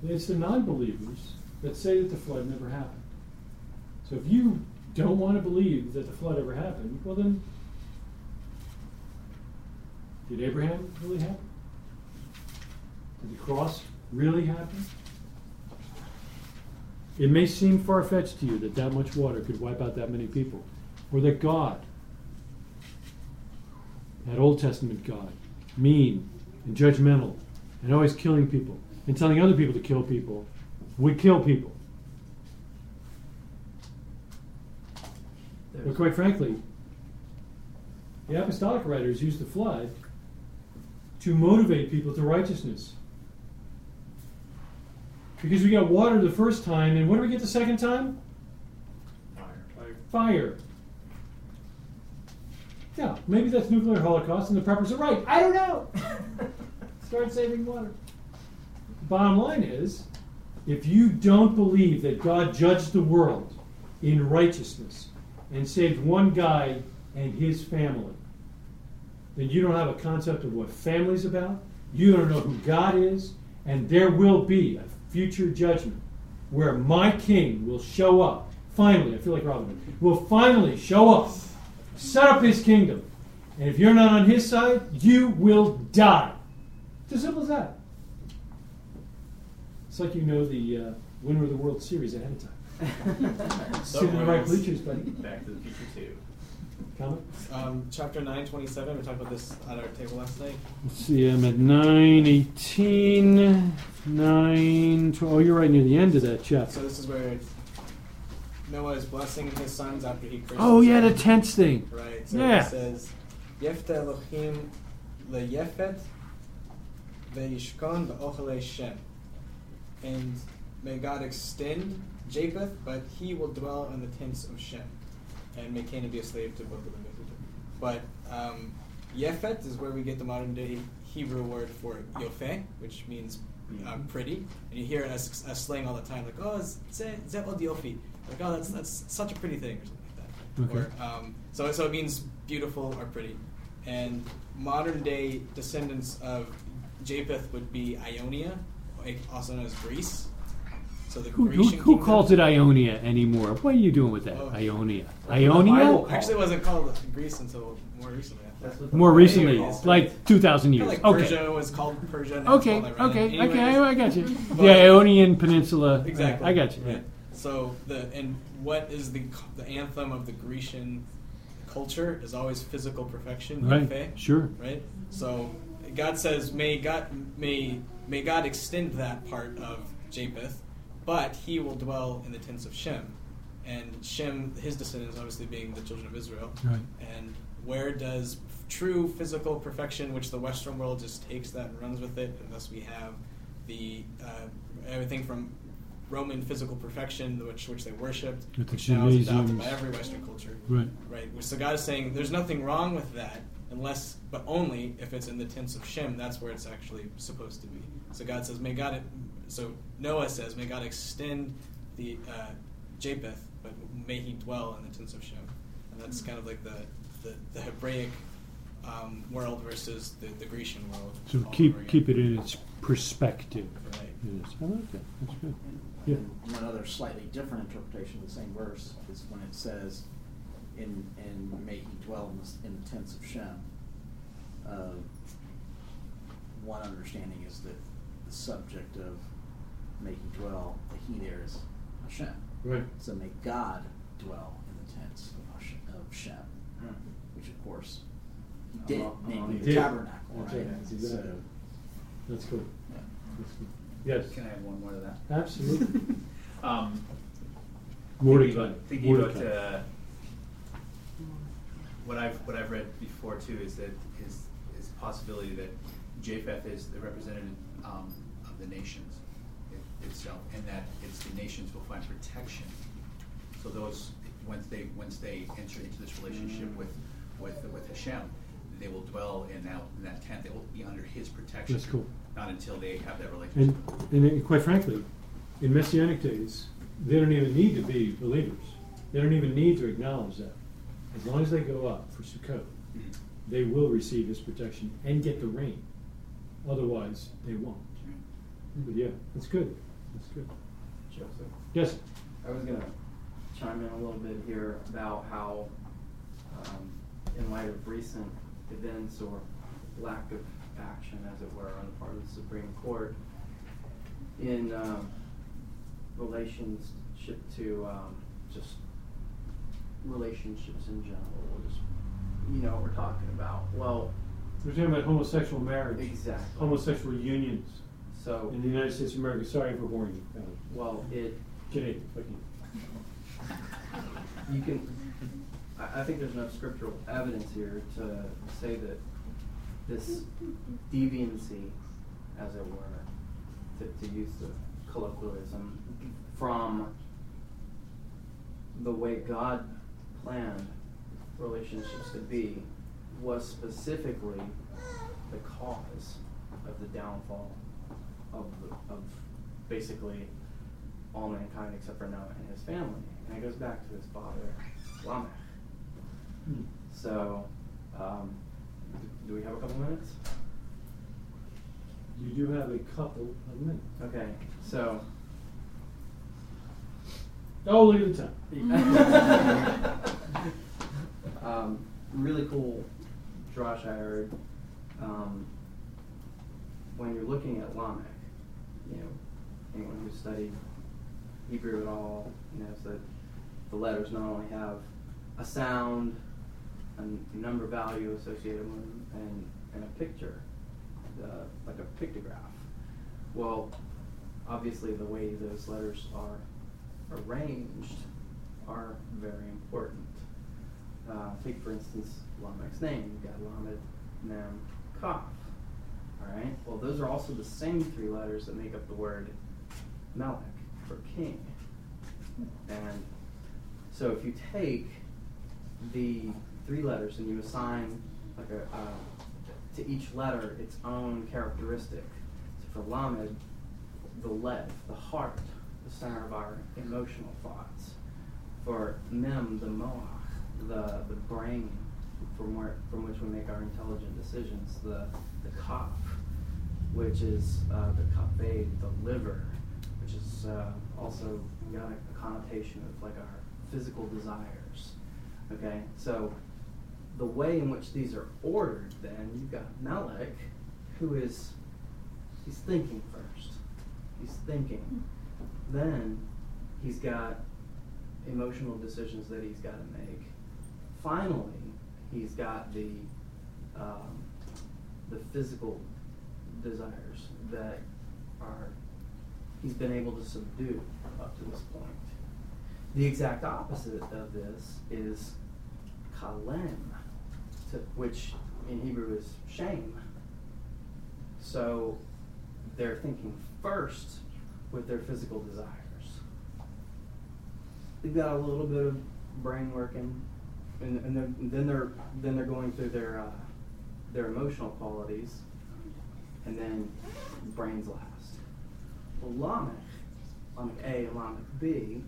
It's the non-believers that say that the flood never happened. So if you don't want to believe that the flood ever happened, well then, did Abraham really happen? Did the cross really happen? It may seem far fetched to you that that much water could wipe out that many people, or that God, that Old Testament God, mean and judgmental and always killing people and telling other people to kill people, would kill people. But quite frankly, the apostolic writers used the flood to motivate people to righteousness. Because we got water the first time, and what do we get the second time?
Fire.
Fire. Yeah, maybe that's nuclear holocaust, and the preppers are right. I don't know. Start saving water. Bottom line is, if you don't believe that God judged the world in righteousness and saved one guy and his family, then you don't have a concept of what family's about. You don't know who God is, and there will be a future judgment where my king will show up. Finally, I feel like Robin Hood, will finally show up, set up his kingdom. And if you're not on his side, you will die. It's as simple as that. It's like you know the uh, winner of the World Series ahead of time. Sitting in the right bleachers, buddy.
Back to the Future too.
Comments?
Um, chapter 927, we talked about this at our table last night.
Let's see, I'm at 918, 9, oh, you're right near the end of that
So
chapter.
this is where Noah is blessing his sons after he curses.
Oh, yeah, the them. thing.
Right. So
Yeah.
it says, Yefta Elohim leyefet ve'yishkon ba'ochale shem. And may God extend Japheth, but he will dwell in the tents of Shem. And may Canaan be a slave to both of them. But um, Yefet is where we get the modern day Hebrew word for Yofeh, which means uh, pretty. And you hear it as, as slang all the time, like, oh, zeh od yofi. Like, oh, that's, that's such a pretty thing, or something like that.
Okay.
Or, um, so, so it means beautiful or pretty. And modern day descendants of Japheth would be Ionia, also known as Greece. So the
Who, who, who calls it Ionia anymore? What are you doing with that?
Oh.
Ionia.
Well,
Ionia?
Actually, it wasn't called Greece until more recently. I
That's
thought.
what the
More recently, like 2,000 years.
Like
okay.
Persia was called Persia.
Okay,
it's called Iran.
okay, okay, I got you. The Ionian Peninsula.
Exactly.
I got you.
Right. So the and what is the the anthem of the Grecian culture is always physical perfection.
Right.
Yofeh,
Sure.
Right. So God says, may God may may God extend that part of Japheth, but He will dwell in the tents of Shem, and Shem, his descendants, obviously being the children of Israel.
Right.
And where does true physical perfection, which the Western world just takes that and runs with it, and thus we have the uh, everything from Roman physical perfection, which which they worshipped,
With
which now is adopted by every Western culture.
Right.
Right. So God is saying there's nothing wrong with that, unless, but only if it's in the tents of Shem. That's where it's actually supposed to be. So God says, may God. So Noah says, may God extend the uh, Japheth, but may he dwell in the tents of Shem. And that's kind of like the the, the Hebraic um, world versus the, the Grecian world.
So keep keep it in its perspective.
Right.
Yes. I like that. That's good. Yeah.
And one other slightly different interpretation of the same verse is when it says, "In in may he dwell in the, in the tents of Shem." Uh, one understanding is that the subject of may he dwell, the he there is Hashem.
Right.
So may God dwell in the tents of Hashem, of Shem,
Hmm.
which of course he did,
oh,
namely
he
the
did.
tabernacle,
That's
right?
right. That's exactly.
So,
That's cool.
yeah.
That's good. Yes.
Can I add one more to that?
Absolutely.
Um,
Mordecai.
Thinking about, thinking about uh, what I've what I've read before too is that is is a possibility that Japheth is the representative um, of the nations it, itself, and that it's the nations will find protection. So those once they once they enter into this relationship with with with Hashem, they will dwell in that in that tent. They will be under His protection.
That's cool.
Not until they have that relationship.
And, and quite frankly, in Messianic days, they don't even need to be believers. They don't even need to acknowledge that. As long as they go up for Sukkot,
Mhm.
they will receive His protection and get the rain. Otherwise, they won't. But yeah, that's good. That's good.
Joseph.
Yes.
I was gonna chime in a little bit here about how, um, in light of recent events or lack of action, as it were, on the part of the Supreme Court, in um, relationship to um, just relationships in general, or just you know what we're talking about. Well,
We're talking about homosexual marriage.
Exactly.
Homosexual unions
so
in the United States of America. Sorry for boring you. Uh,
well, it
you.
you can, I, I think there's enough scriptural evidence here to say that this deviancy, as it were, to, to use the colloquialism, from the way God planned relationships to be, was specifically the cause of the downfall of, of basically all mankind except for Noah and his family. And it goes back to his father, Lamech.
Hmm.
So, um, do we have a couple minutes?
You do have a couple of minutes.
Okay, so.
Oh, look at the time.
um, really cool Drosh I heard. Um, when you're looking at Lamech, you know, anyone who's studied Hebrew at all knows that the letters not only have a sound, a number value associated with them, and, and a picture, uh, like a pictograph. Well, obviously the way those letters are arranged are very important. Uh, take for instance Lamech's name. You've got Lamed, Mem, Kaf. Right. Well, those are also the same three letters that make up the word Melech for king. And so if you take the three letters and you assign like a uh, to each letter its own characteristic. So for Lamed, the lev, the heart, the center of our emotional thoughts. For Mem, the moach, the the brain, from where from which we make our intelligent decisions. The the kaf, which is uh, the kaved, the liver, which is uh, also got a connotation of like our physical desires. Okay, so the way in which these are ordered, then you've got Melech, who is he's thinking first. He's thinking. Then he's got emotional decisions that he's got to make. Finally, he's got the um, the physical desires that are he's been able to subdue up to this point. The exact opposite of this is kalem, which in Hebrew is shame. So they're thinking first with their physical desires. They've got a little bit of brain working, and, and then, then they're then they're going through their uh, their emotional qualities, and then brains last. Well, Lamech, Lamech A, and Lamech B,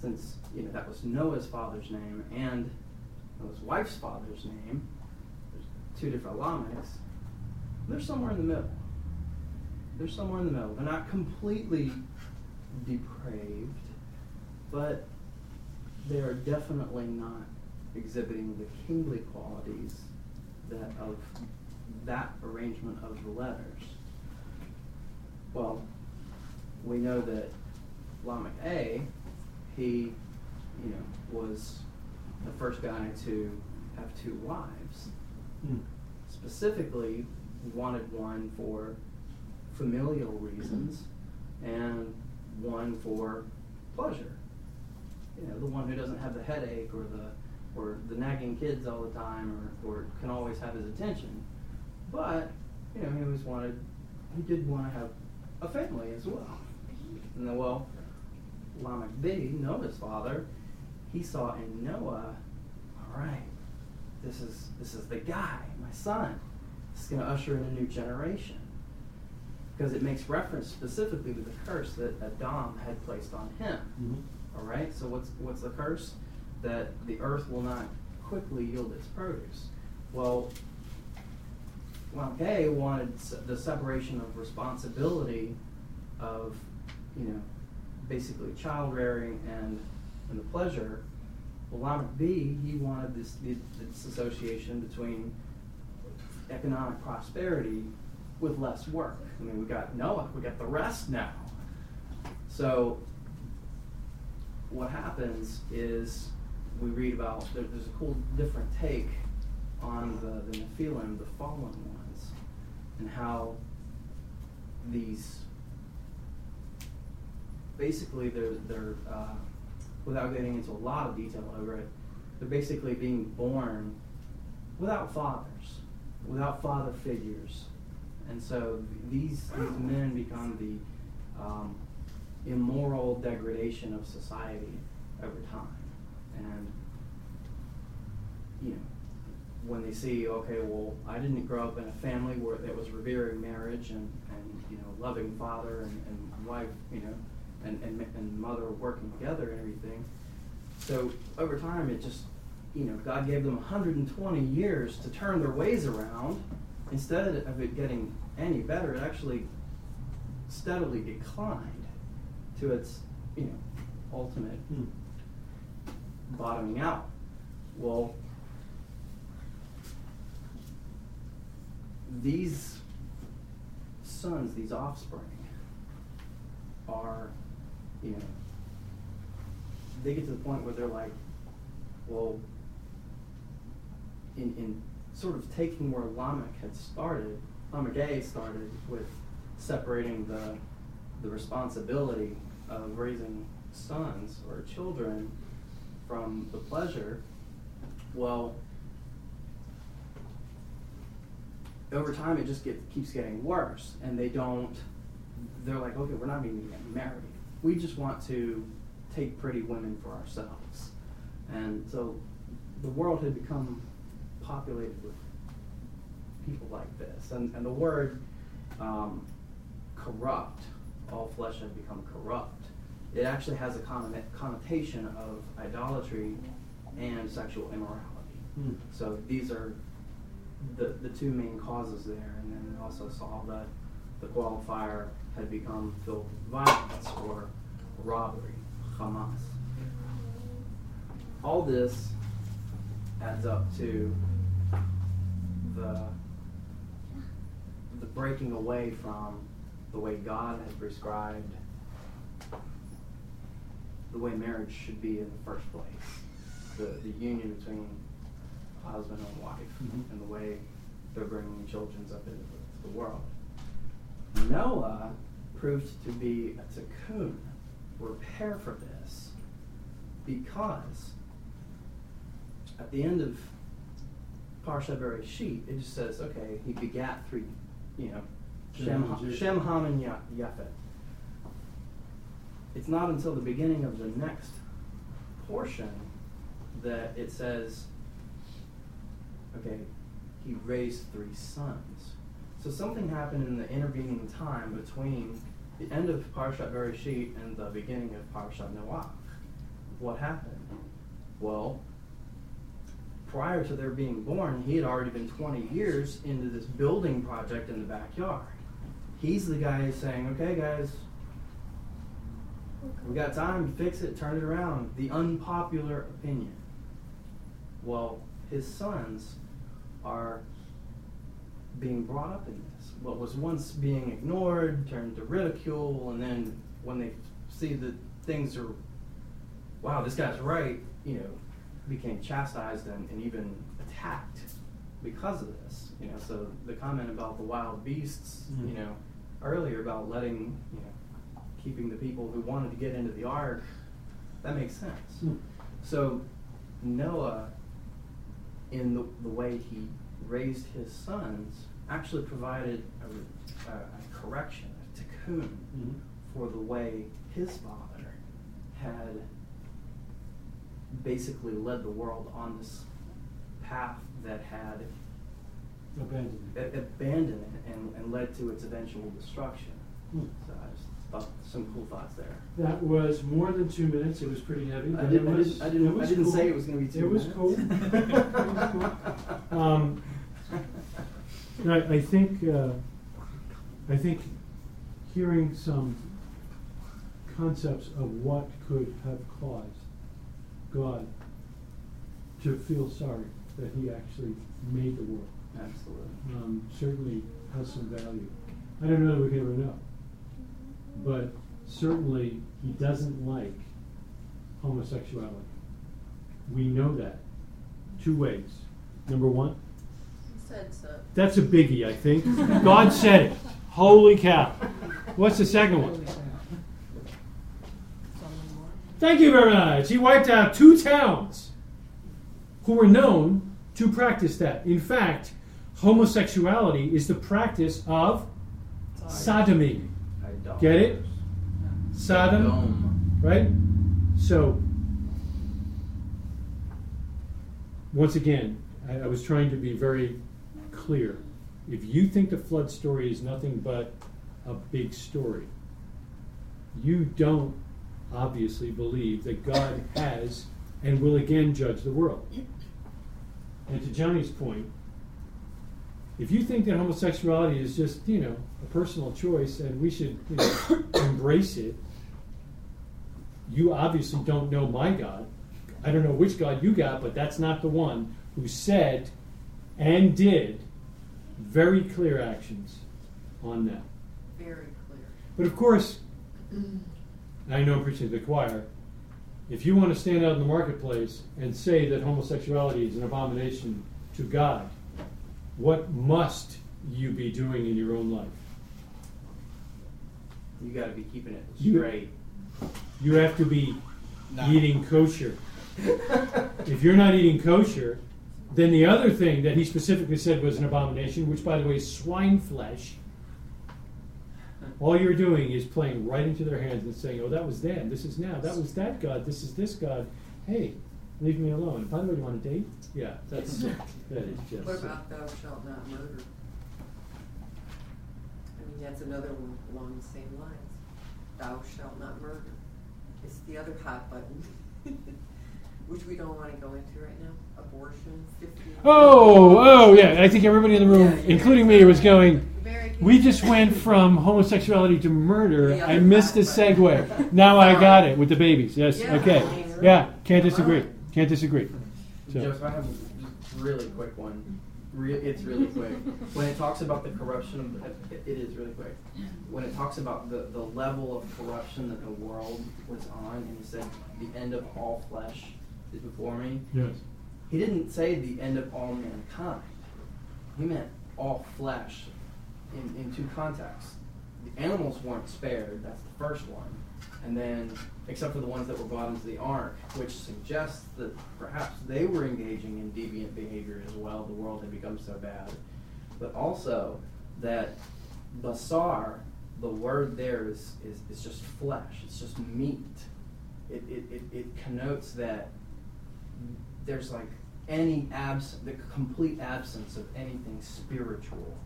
since you know that was Noah's father's name and Noah's wife's father's name, there's two different Lamechs. They're somewhere in the middle. They're somewhere in the middle. They're not completely depraved, but they are definitely not exhibiting the kingly qualities that of that arrangement of the letters. Well, we know that Lamech A, he, you know, was the first guy to have two wives.
Hmm.
Specifically, wanted one for familial reasons and one for pleasure. You know, the one who doesn't have the headache or the or the nagging kids all the time or, or can always have his attention. But, you know, he always wanted he did want to have a family as well. And then, well, Lamech B, Noah's father, he saw in Noah, all right, this is this is the guy, my son. This is going to usher in a new generation. Because it makes reference specifically to the curse that Adam had placed on him.
Mhm.
All right. So what's what's the curse? That the earth will not quickly yield its produce. Well, A wanted the separation of responsibility of you know, basically child rearing and and the pleasure. Well, Lamech B, he wanted this this association between economic prosperity with less work. I mean, we got Noah, we got the rest now. So, what happens is we read about there, there's a cool different take on the, the Nephilim, the fallen ones, and how these basically they're they're uh, without getting into a lot of detail over it, they're basically being born without fathers, without father figures, and so these these men become the um, immoral degradation of society over time, and you know when they see, okay, well, I didn't grow up in a family where that was revering marriage and, and you know loving father and, and wife, you know, and, and and mother working together and everything. So over time, it just you know God gave them 120 years to turn their ways around. Instead of it getting any better, it actually steadily declined to its you know ultimate
Hmm.
bottoming out. Well, these sons, these offspring, are, you know, they get to the point where they're like, well, in, in sort of taking where Lamech had started, Lamech A started with separating the, the responsibility of raising sons or children from the pleasure. Well, over time it just get, keeps getting worse and they don't they're like okay we're not even getting married. We just want to take pretty women for ourselves. And so the world had become populated with people like this. And, and the word um, corrupt all flesh had become corrupt. It actually has a connotation of idolatry and sexual immorality.
Hmm.
so these are the, the two main causes there, and then also saw that the qualifier had become filled with violence or robbery, Hamas. All this adds up to the the breaking away from the way God has prescribed the way marriage should be in the first place. The the union between husband and wife and the way they're bringing children up into the, the world. Noah proved to be a tikkun, repair for this, because at the end of Parsha Bereshit, it just says, okay, he begat three, you know, Shem,
Shem,
Shem Ham, and Ya- Yafet. It's not until the beginning of the next portion that it says, okay, he raised three sons. So something happened in the intervening time between the end of Parshat Bereshit and the beginning of Parshat Noach. What happened? Well, prior to their being born, he had already been 20 years into this building project in the backyard. He's the guy who's saying, okay, guys, we got time to fix it, turn it around. The unpopular opinion. Well, his sons are being brought up in this. What was once being ignored turned to ridicule, and then when they see that things are, wow, this guy's right, you know, became chastised and, and even attacked because of this. You know, so the comment about the wild beasts,
Mhm.
you know, earlier about letting, you know, keeping the people who wanted to get into the ark, that makes sense.
Hmm.
So Noah, in the, the way he raised his sons, actually provided a, a, a correction, a tikkun,
Mhm.
for the way his father had basically led the world on this path that had
Abandoned.
abandoned it and, and led to its eventual destruction.
Hmm.
So I just some cool thoughts there.
That was more than two minutes. It was pretty heavy.
I didn't-
it
I didn't- I didn't- I didn't
cool.
say it was gonna be two
It was
minutes.
cool. It was cool. Um, I, I think uh, I think hearing some concepts of what could have caused God to feel sorry that He actually made the world.
Absolutely.
Um, certainly has some value. I don't know that we can ever know, but certainly He doesn't like homosexuality. We know that two ways. Number one,
He said so.
that's a biggie, I think. God said it. Holy cow. What's the second one? Thank you very much. He wiped out two towns who were known to practice that. In fact, homosexuality is the practice of sodomy. Get it? Sodom, right? So, once again, I, I was trying to be very clear. If you think the flood story is nothing but a big story, you don't obviously believe that God has and will again judge the world. And to Johnny's point, if you think that homosexuality is just, you know, a personal choice and we should you know, embrace it, you obviously don't know my God. I don't know which God you got, but that's not the one who said and did very clear actions on that.
Very clear.
But of course, I know I'm preaching to the choir. If you want to stand out in the marketplace and say that homosexuality is an abomination to God, what must you be doing in your own life?
You got to be keeping it
You-
straight.
You have to be
Nah.
eating kosher. if you're not eating kosher, then the other thing that he specifically said was an abomination, which by the way is swine flesh. All you're doing is playing right into their hands and saying, "Oh, that was then. This is now. That was that God. This is this God." Hey, leave me alone. By the way, do you want a date? Yeah, that's that is just.
What about thou shalt not murder? I mean, that's another one along the same lines. Thou shalt not murder. It's the other hot button, which we don't wanna go into right now. Abortion, fifteen.
Oh, oh, yeah. I think everybody in the room,
Yeah, yeah.
including me, was going. We just went from homosexuality to murder. I missed the segue. Now I got it with the babies. Yes.
Yeah.
Okay. Yeah. Can't disagree. Can't disagree. So,
Joseph, I have a really quick one. Re- it's really quick. when it talks about the corruption of the, it, it is really quick. When it talks about the, the level of corruption that the world was on, and he said, the end of all flesh is before me,
yes.
he didn't say the end of all mankind. He meant all flesh in, in two contexts. The animals weren't spared, that's the first one. And then, except for the ones that were brought into the ark, which suggests that perhaps they were engaging in deviant behavior as well. The world had become so bad. But also that basar, the word there is, is, is just flesh, it's just meat. It, it, it, it connotes that there's like any abs the complete absence of anything spiritual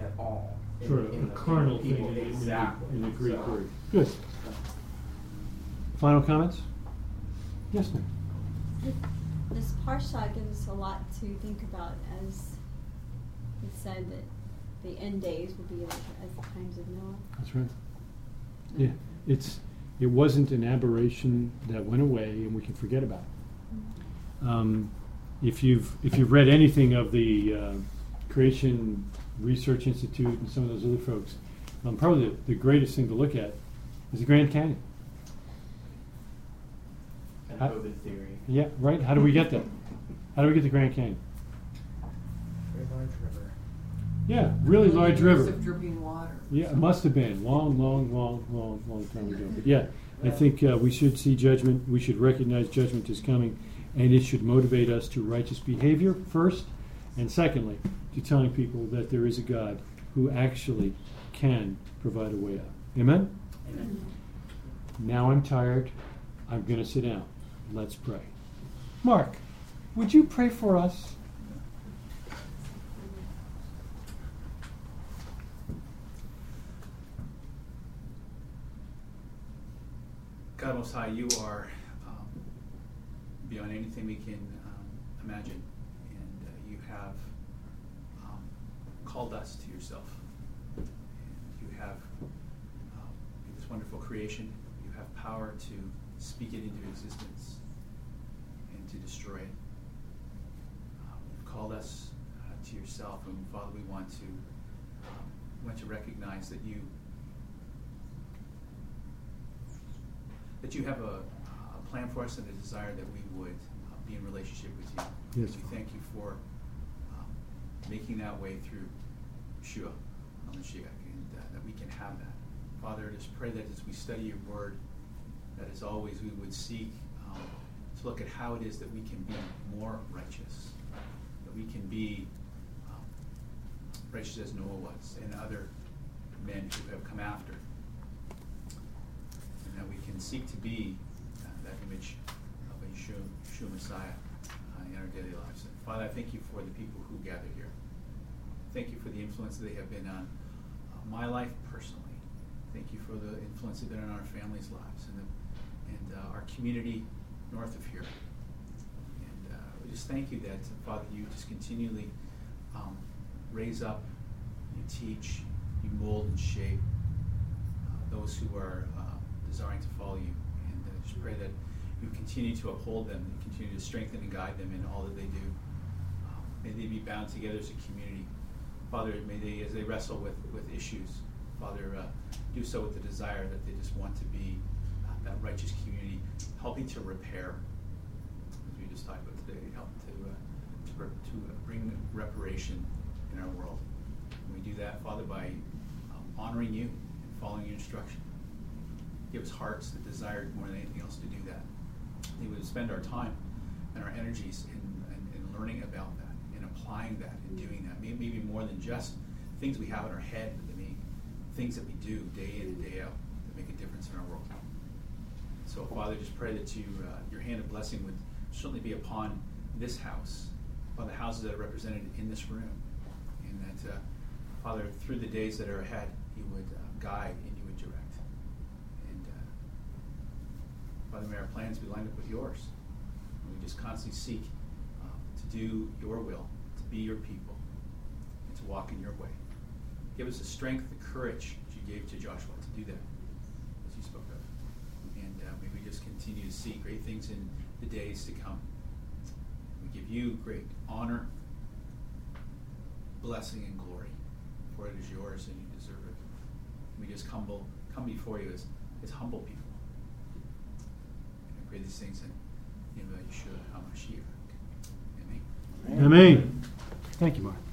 at all. in-
Sort of
in
a
the- in the
carnal thing
people.
in, in,
exactly.
the, in the Greek
So-
word. Good. Final comments? Yes, ma'am.
This parsha gives us a lot to think about as it said that the end days will be like as the times of Noah.
That's right. Yeah. It's. It wasn't an aberration that went away and we can forget about. it. Um, if you've if you've read anything of the uh, Creation Research Institute and some of those other folks, um, probably the, the greatest thing to look at is the Grand Canyon.
And
How-
COVID theory.
Yeah, right. How do we get there? How do we get to Grand Canyon?
Very large river.
Yeah, really large river.
Of dripping water.
Yeah, it must have been long, long, long, long, long time ago. But yeah, I think uh, we should see judgment. We should recognize judgment is coming, and it should motivate us to righteous behavior first, and secondly, to telling people that there is a God who actually can provide a way out. Amen.
Amen.
Now I'm tired. I'm going to sit down. Let's pray. Mark, would you pray for us?
God Most High, you are um, beyond anything we can um, imagine, and uh, you have um, called us to yourself. And you have um, this wonderful creation. You have power to speak it into existence and to destroy it. Um, you've called us uh, to yourself, and Father, we want to um, want to recognize that you that you have a, a plan for us and a desire that we would uh, be in relationship with you.
Yes,
We thank you for um, making that way through Yeshua, Mashiach, and uh, that we can have that. Father, I just pray that as we study your word, that as always we would seek um, to look at how it is that we can be more righteous, that we can be um, righteous as Noah was and other men who have come after, and that we can seek to be uh, that image of a Yeshua, Messiah uh, in our daily lives. And Father, I thank you for the people who gather here. Thank you for the influence they have been on uh, my life personally. Thank you for the influence they've been on our families' lives and, the, and uh, our community north of here. And uh, we just thank you that, Father, you just continually um, raise up, you teach, you mold and shape uh, those who are uh, desiring to follow you. And uh, just pray that you continue to uphold them, and continue to strengthen and guide them in all that they do. Um, may they be bound together as a community. Father, may they, as they wrestle with, with issues, Father, uh, do so with the desire that they just want to be that righteous community, helping to repair, as we just talked about today, help to, uh, to, to bring reparation in our world. And we do that, Father, by um, honoring you and following your instruction. Give us hearts that desire more than anything else to do that. We would spend our time and our energies in, in, in learning about that and applying that and doing that. Maybe, maybe more than just things we have in our head, but things that we do day in and day out that make a difference in our world. So, Father, just pray that you, uh, your hand of blessing would certainly be upon this house, upon the houses that are represented in this room, and that, uh, Father, through the days that are ahead, you would uh, guide and you would direct. And uh, Father, may our plans be lined up with yours. And we just constantly seek uh, to do your will, to be your people, and to walk in your way. Give us the strength, the courage that you gave to Joshua to do that, as you spoke of. And uh, may we just continue to see great things in the days to come. We give you great honor, blessing, and glory, for it is yours and you deserve it. We just humble, come before you as, as humble people. And I pray these things in the name of Yeshua HaMashiach. Amen.
Amen. Thank you, Mark.